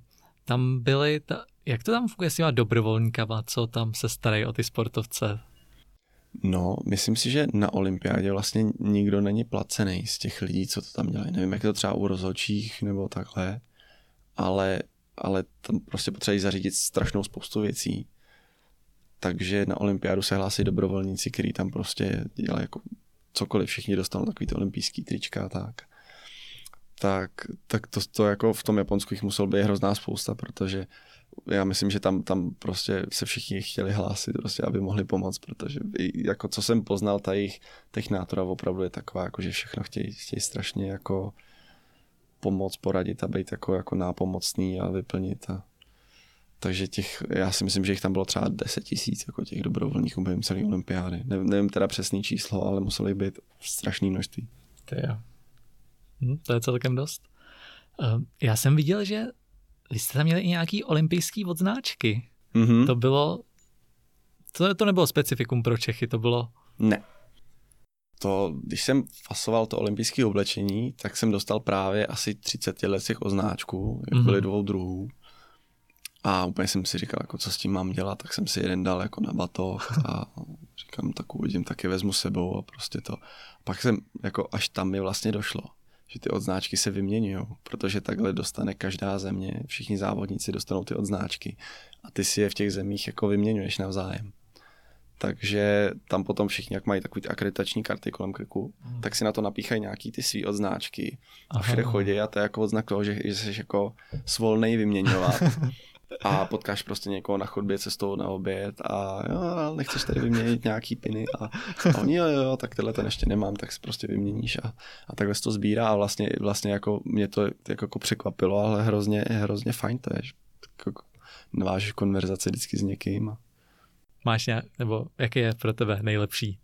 tam byly, ta, jak to tam funguje s těma dobrovolníkama, co tam se starají o ty sportovce? No, myslím si, že na olympiádě vlastně nikdo není placený z těch lidí, co to tam dělají. Nevím, jak je to třeba u rozhodčích nebo takhle, ale, ale tam prostě potřebují zařídit strašnou spoustu věcí. Takže na olympiádu se hlásí dobrovolníci, kteří tam prostě dělají jako cokoliv, všichni dostanou takový ty olympijský trička a tak. Tak, tak to, to jako v tom Japonsku jich musel být hrozná spousta, protože já myslím, že tam, tam prostě se všichni chtěli hlásit, prostě, aby mohli pomoct, protože jako co jsem poznal, ta jejich, těch nátora opravdu je taková, jako, že všechno chtějí, chtějí strašně jako pomoct, poradit a být jako, jako nápomocný a vyplnit. A, takže těch, já si myslím, že jich tam bylo třeba 10 tisíc, jako těch dobrovolných během celé olympiády. Ne, nevím teda přesný číslo, ale museli být strašný množství. To je, hm, to je celkem dost. Uh, já jsem viděl, že vy jste tam měli i nějaký olympijský odznáčky. Mm-hmm. To bylo, to, to nebylo specifikum pro Čechy, to bylo... Ne. To, když jsem fasoval to olympijské oblečení, tak jsem dostal právě asi 30 let těch odznáčků, jak mm-hmm. byly dvou druhů. A úplně jsem si říkal, jako co s tím mám dělat, tak jsem si jeden dal jako na batoh [laughs] a říkám, tak uvidím, taky vezmu sebou a prostě to. Pak jsem, jako až tam mi vlastně došlo, že ty odznáčky se vyměňují, protože takhle dostane každá země, všichni závodníci dostanou ty odznáčky a ty si je v těch zemích jako vyměňuješ navzájem. Takže tam potom všichni, jak mají takový akreditační karty kolem krku, hmm. tak si na to napíchají nějaký ty svý odznáčky a všude chodí a to je jako odznak toho, že, že jsi jako svolnej vyměňovat. [laughs] a potkáš prostě někoho na chodbě cestou na oběd a jo, nechceš tady vyměnit nějaký piny a, a oni jo, jo, tak tenhle ten ještě nemám, tak si prostě vyměníš a, a takhle se to sbírá a vlastně, vlastně jako mě to jako, jako překvapilo, ale hrozně, hrozně fajn to je, že jako navážeš konverzaci vždycky s někým. A... Máš nějak, nebo jaký je pro tebe nejlepší?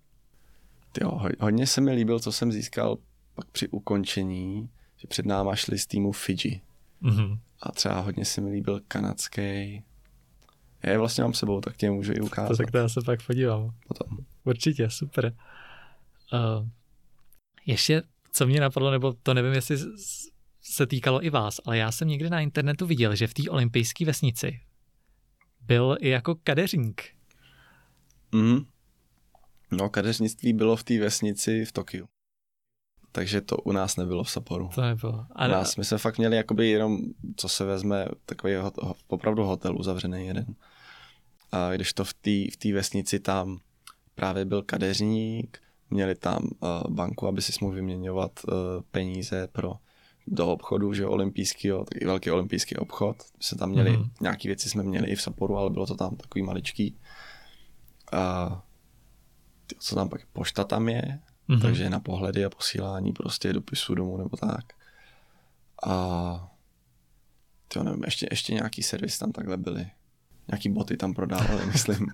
Jo, hodně se mi líbil, co jsem získal pak při ukončení, že před náma šli z týmu Fiji. Mm-hmm a třeba hodně se mi líbil kanadský. Já je vlastně mám sebou, tak tě můžu i ukázat. To tak to já se pak podívám. Potom. Určitě, super. Uh, ještě, co mě napadlo, nebo to nevím, jestli se týkalo i vás, ale já jsem někde na internetu viděl, že v té olympijské vesnici byl i jako kadeřník. Mm. No, kadeřnictví bylo v té vesnici v Tokiu takže to u nás nebylo v Saporu. To nebylo. A u nás my jsme fakt měli jakoby jenom, co se vezme, takový ho, opravdu hotel uzavřený jeden. A když to v té v vesnici tam právě byl kadeřník, měli tam uh, banku, aby si mohl vyměňovat uh, peníze pro do obchodu, že olympijského, taky velký olympijský obchod. My jsme tam měli, mm-hmm. nějaké věci jsme měli i v Saporu, ale bylo to tam takový maličký. A co tam pak, pošta tam je, Mm-hmm. Takže na pohledy a posílání prostě dopisu domů nebo tak. A to nevím, ještě, ještě nějaký servis tam takhle byly. Nějaký boty tam prodávali, [laughs] myslím.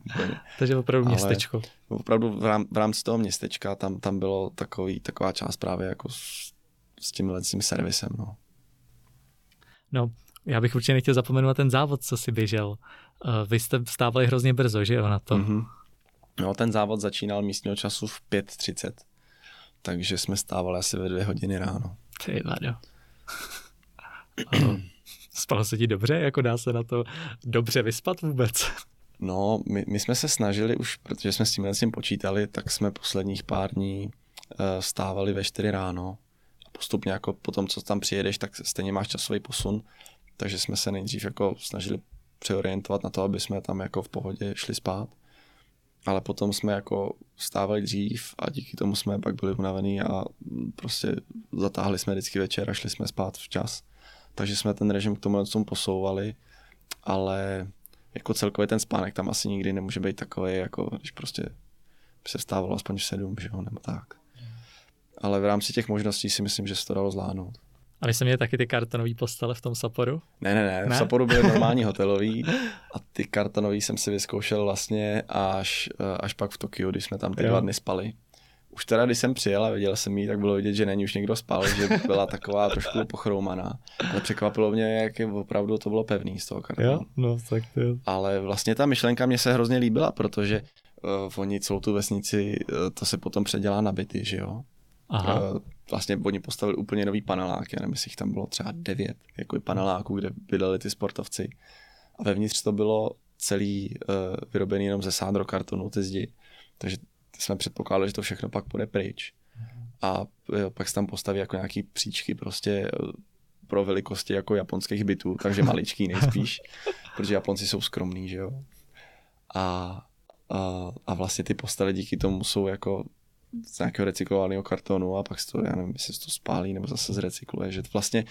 Takže opravdu městečko. Ale opravdu v, rám, v rámci toho městečka tam, tam bylo takový, taková část právě jako s, s tímhle tím servisem. No. no, já bych určitě nechtěl zapomenout ten závod, co si běžel. Uh, vy jste vstávali hrozně brzo, že jo, na to? Mm-hmm. No, ten závod začínal místního času v 5.30 takže jsme stávali asi ve dvě hodiny ráno. Ty vado. Spalo se ti dobře? Jako dá se na to dobře vyspat vůbec? No, my, my jsme se snažili už, protože jsme s tím tím počítali, tak jsme posledních pár dní uh, stávali ve 4 ráno. A postupně jako po tom, co tam přijedeš, tak stejně máš časový posun. Takže jsme se nejdřív jako snažili přeorientovat na to, aby jsme tam jako v pohodě šli spát ale potom jsme jako vstávali dřív a díky tomu jsme pak byli unavený a prostě zatáhli jsme vždycky večer a šli jsme spát včas. Takže jsme ten režim k tomu tomu posouvali, ale jako celkově ten spánek tam asi nikdy nemůže být takový, jako když prostě se vstávalo aspoň v sedm, že jo, nebo tak. ale v rámci těch možností si myslím, že se to dalo zvládnout. A vy jste měli taky ty kartonové postele v tom Saporu? Ne, ne, ne, v Ne? Saporu byly normální [laughs] hotelový a ty kartonový jsem si vyzkoušel vlastně až, eh, až pak v Tokiu, když jsme tam ty Jo. dva dny spali. Už teda, když jsem přijel a viděl jsem ji, tak bylo vidět, že není už někdo spal, že byla taková trošku pochroumaná. Ale překvapilo mě, jak je opravdu to bylo pevný z toho kartonu. no tak to je. Ale vlastně ta myšlenka mě se hrozně líbila, protože uh, oni celou tu vesnici, uh, to se potom předělá na byty, že jo? Aha, Uh, vlastně oni postavili úplně nový paneláky, já nevím, jestli jich tam bylo třeba devět jako paneláků, kde bydleli ty sportovci. A vevnitř to bylo celý uh, vyrobený jenom ze sádrokartonu, ty zdi. Takže jsme předpokládali, že to všechno pak půjde pryč. A jo, pak se tam postaví jako nějaký příčky prostě eh, pro velikosti jako japonských bytů, takže maličký nejspíš, [laughs] protože Japonci jsou skromní, že jo. A, a, a vlastně ty postele díky tomu jsou jako z nějakého recyklovaného kartonu a pak se to, já nevím, jestli se to spálí nebo zase zrecykluje, že vlastně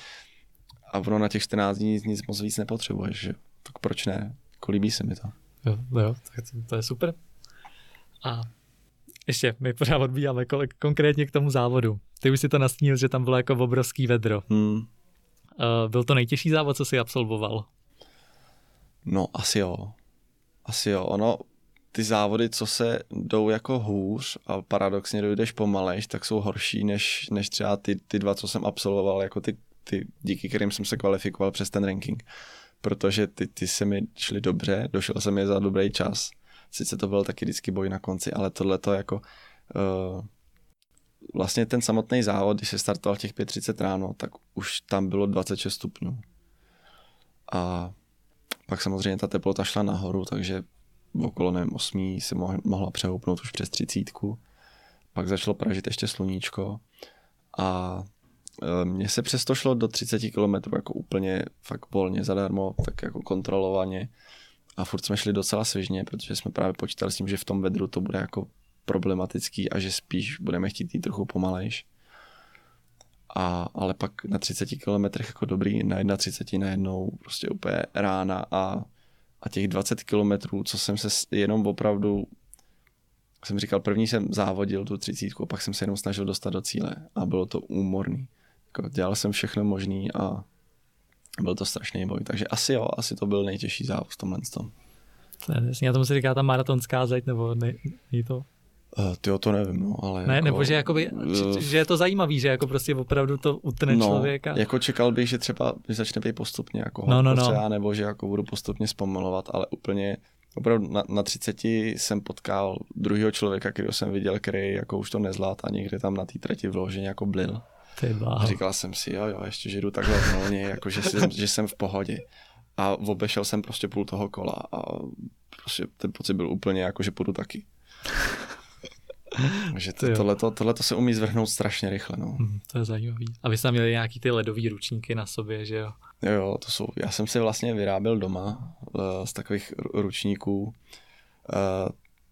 a ono na těch 14 dní nic, moc víc nepotřebuješ, že tak proč ne? Jako líbí se mi to. jo, no jo, tak to, to je super. A ještě, my pořád odbíjáme kolik, konkrétně k tomu závodu. Ty už si to nastínil, že tam bylo jako obrovský vedro. Hmm. Uh, byl to nejtěžší závod, co jsi absolvoval? No, asi jo. Asi jo. Ono, ty závody, co se jdou jako hůř a paradoxně dojdeš pomalejš, tak jsou horší než, než třeba ty, ty dva, co jsem absolvoval, jako ty, ty, díky kterým jsem se kvalifikoval přes ten ranking. Protože ty, ty se mi šly dobře, došel jsem je za dobrý čas. Sice to byl taky vždycky boj na konci, ale tohle to jako uh, vlastně ten samotný závod, když se startoval těch 5.30 ráno, tak už tam bylo 26 stupňů. A pak samozřejmě ta teplota šla nahoru, takže okolo nevím, 8 se moh- mohla přehoupnout už přes třicítku. Pak začalo pražit ještě sluníčko a e, mně se přesto šlo do 30 km jako úplně fakt volně, zadarmo, tak jako kontrolovaně a furt jsme šli docela svěžně, protože jsme právě počítali s tím, že v tom vedru to bude jako problematický a že spíš budeme chtít jít trochu pomalejš. A, ale pak na 30 kilometrech jako dobrý, na 31 najednou prostě úplně rána a, a těch 20 kilometrů, co jsem se jenom opravdu jsem říkal, první jsem závodil tu třicítku, pak jsem se jenom snažil dostat do cíle a bylo to úmorný. Jako dělal jsem všechno možný a byl to strašný boj, takže asi jo, asi to byl nejtěžší závod v tomhle tom. To je jasně, tomu se říká ta maratonská zeď, nebo ne, je to? Uh, ty to nevím, no, ale Ne, jako, nebo že, jakoby, eh, že je to zajímavý, že jako prostě opravdu to utne no, člověka. jako čekal bych, že třeba že začne být postupně jako No, no, no. třeba, nebo že jako budu postupně zpomalovat, ale úplně opravdu na, na 30 jsem potkal druhého člověka, kterého jsem viděl, který jako už to nezvlád a někde tam na té trati vloženě jako blil. Ty A říkal jsem si, jo, jo, ještě, že jdu takhle volně, jako že, jsem, že jsem v pohodě. A obešel jsem prostě půl toho kola a prostě ten pocit byl úplně jako, že půjdu taky. [laughs] Jo. to, tohleto, tohleto se umí zvrhnout strašně rychle, no. Hm, To je zajímavý. A vy jste tam měli nějaký ty ledový ručníky na sobě, že jo? Jo, jo, to jsou, já jsem si vlastně vyráběl doma uh, z takových ru- ručníků, uh,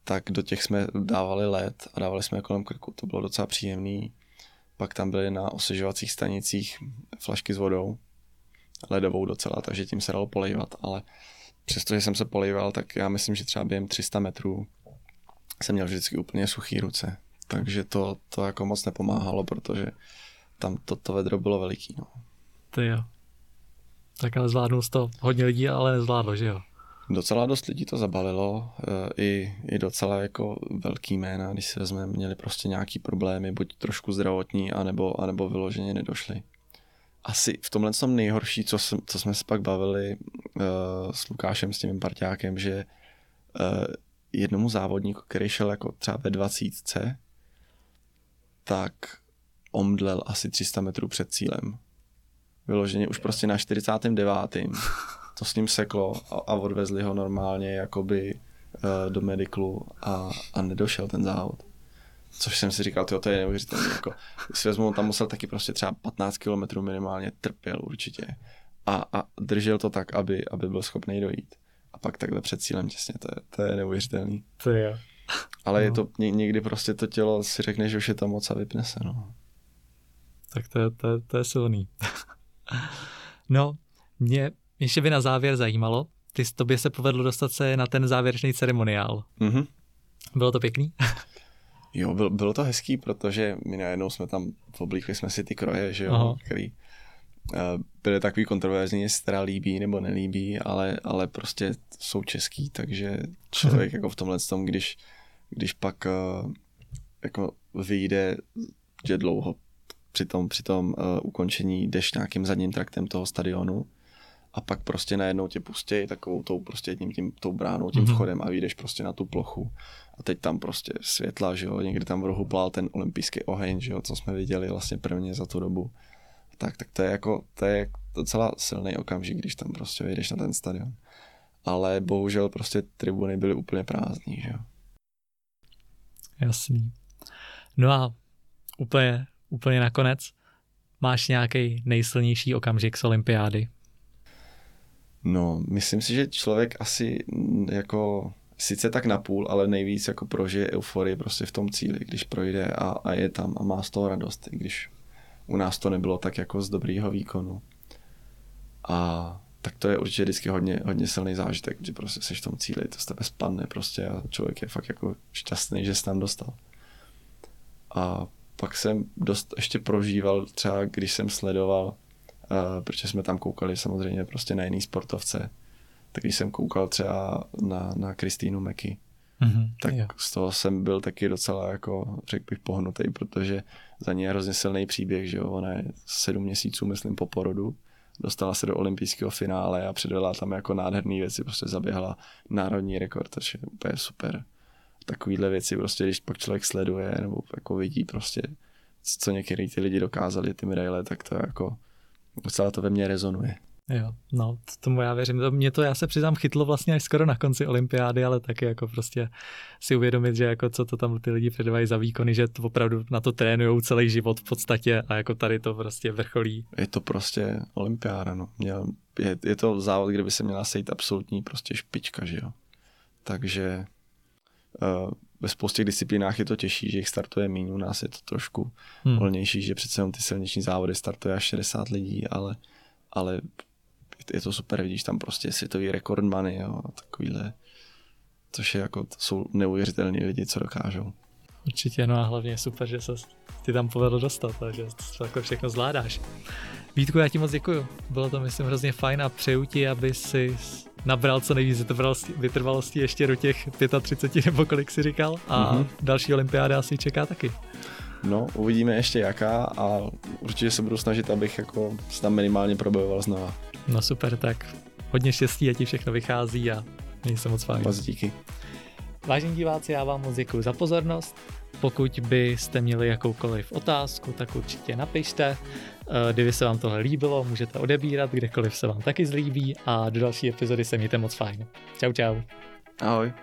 tak do těch jsme dávali led a dávali jsme je kolem krku, to bylo docela příjemný. Pak tam byly na osvěžovacích stanicích flašky s vodou, ledovou docela, takže tím se dalo polejvat, ale přestože jsem se polejval, tak já myslím, že třeba během 300 metrů jsem měl vždycky úplně suchý ruce. Takže to, to jako moc nepomáhalo, protože tam to, to vedro bylo veliký. No. Ty jo. Tak ale zvládnul to hodně lidí, ale nezvládlo, že jo? Docela dost lidí to zabalilo, eh, i, i docela jako velký jména, když si vezmeme, měli prostě nějaký problémy, buď trošku zdravotní, anebo, anebo vyloženě nedošli. Asi v tomhle tom nejhorší, co, jsem, co jsme se pak bavili uh, s Lukášem, s tím mým parťákem, že uh, jednomu závodníku, který šel jako třeba ve 20, tak omdlel asi 300 metrů před cílem. Vyloženě už prostě na 49 to s ním seklo a, a odvezli ho normálně jakoby uh, do mediklu a, a nedošel ten závod. Což jsem si říkal, tyjo, to je neuvěřitelné. Jako, si vezmu, on tam musel taky prostě třeba 15 km minimálně trpěl určitě. A, a držel to tak, aby, aby byl schopný dojít. A pak takhle před cílem těsně, to je, to je neuvěřitelný. To jo. Ale No. je to, ně, někdy prostě to tělo si řekne, že už je to moc a vypne se, no. Tak to je, to je, to je silný. [laughs] no, mě ještě by na závěr zajímalo, ty tobě se povedlo dostat se na ten závěrečný ceremoniál. Mhm. Bylo to pěkný? [laughs] Jo, byl, bylo to hezký, protože my najednou jsme tam, oblíkli jsme si ty kroje, že jo, Aha. který byly takový kontroverzní, jestli teda líbí nebo nelíbí, ale, ale prostě jsou český, takže člověk [laughs] jako v tomhle tom, když, když pak uh, jako vyjde, že dlouho při tom, při tom uh, ukončení jdeš nějakým zadním traktem toho stadionu a pak prostě najednou tě pustí takovou tou prostě jedním tím, tou bránou, tím mm-hmm. vchodem a vyjdeš prostě na tu plochu a teď tam prostě světla, že jo, někdy tam v rohu plál ten olympijský oheň, že jo, co jsme viděli vlastně prvně za tu dobu. Tak, tak to je jako, to je docela silný okamžik, když tam prostě vyjdeš na ten stadion. Ale bohužel prostě tribuny byly úplně prázdný, že jo. Jasný. No a úplně, úplně nakonec, máš nějaký nejsilnější okamžik z olympiády? No, myslím si, že člověk asi jako sice tak napůl, ale nejvíc jako prožije euforii prostě v tom cíli, když projde a, a je tam a má z toho radost, i když u nás to nebylo tak jako z dobrýho výkonu. A tak to je určitě vždycky hodně, hodně silný zážitek, že prostě seš v tom cíli, to z tebe spadne prostě a člověk je fakt jako šťastný, že se tam dostal. A pak jsem dost ještě prožíval třeba, když jsem sledoval, uh, protože jsme tam koukali samozřejmě prostě na jiný sportovce, tak když jsem koukal třeba na, na Kristýnu Meky, mm-hmm, tak jo. z toho jsem byl taky docela jako, řekl bych, pohnutý, protože za ní je hrozně silný příběh, že jo, ona je sedm měsíců, myslím, po porodu, dostala se do olympijského finále a předvedla tam jako nádherné věci, prostě zaběhla národní rekord, takže je úplně super. Takovýhle věci prostě, když pak člověk sleduje nebo jako vidí prostě, co některý ty lidi dokázali, ty medaile, tak to jako docela to ve mně rezonuje. Jo, no, tomu já věřím. To, mě to, já se přiznám, chytlo vlastně až skoro na konci olympiády, ale taky jako prostě si uvědomit, že jako co to tam ty lidi předvádějí za výkony, že to opravdu na to trénují celý život v podstatě a jako tady to prostě vrcholí. Je to prostě olympiáda, no. Měl, je, je, to závod, kde by se měla sejít absolutní prostě špička, že jo. Takže uh, ve spoustě disciplínách je to těžší, že jich startuje méně, u nás je to trošku hmm. volnější, že přece ty silniční závody startuje až 60 lidí, ale, ale je to super, vidíš tam prostě světový rekordmany, jo, a takovýhle, což je jako, to jsou neuvěřitelní lidi, co dokážou. Určitě, no a hlavně je super, že se ty tam povedlo dostat, takže to takhle všechno zvládáš. Vítku, já ti moc děkuju. Bylo to, myslím, hrozně fajn a přeju ti, aby si nabral co nejvíc vytrvalosti, vytrvalosti ještě do těch 35 [laughs] nebo kolik si říkal a mm-hmm. další olympiáda asi čeká taky. No, uvidíme ještě jaká a určitě se budu snažit, abych jako tam minimálně probojoval znova. No super, tak hodně štěstí, a ti všechno vychází a měj se moc fajn. Moc díky. Vážení diváci, já vám moc děkuji za pozornost. Pokud byste měli jakoukoliv otázku, tak určitě napište. Eh, kdyby se vám tohle líbilo, můžete odebírat, kdekoliv se vám taky zlíbí a do další epizody se mějte moc fajn. Čau, čau. Ahoj.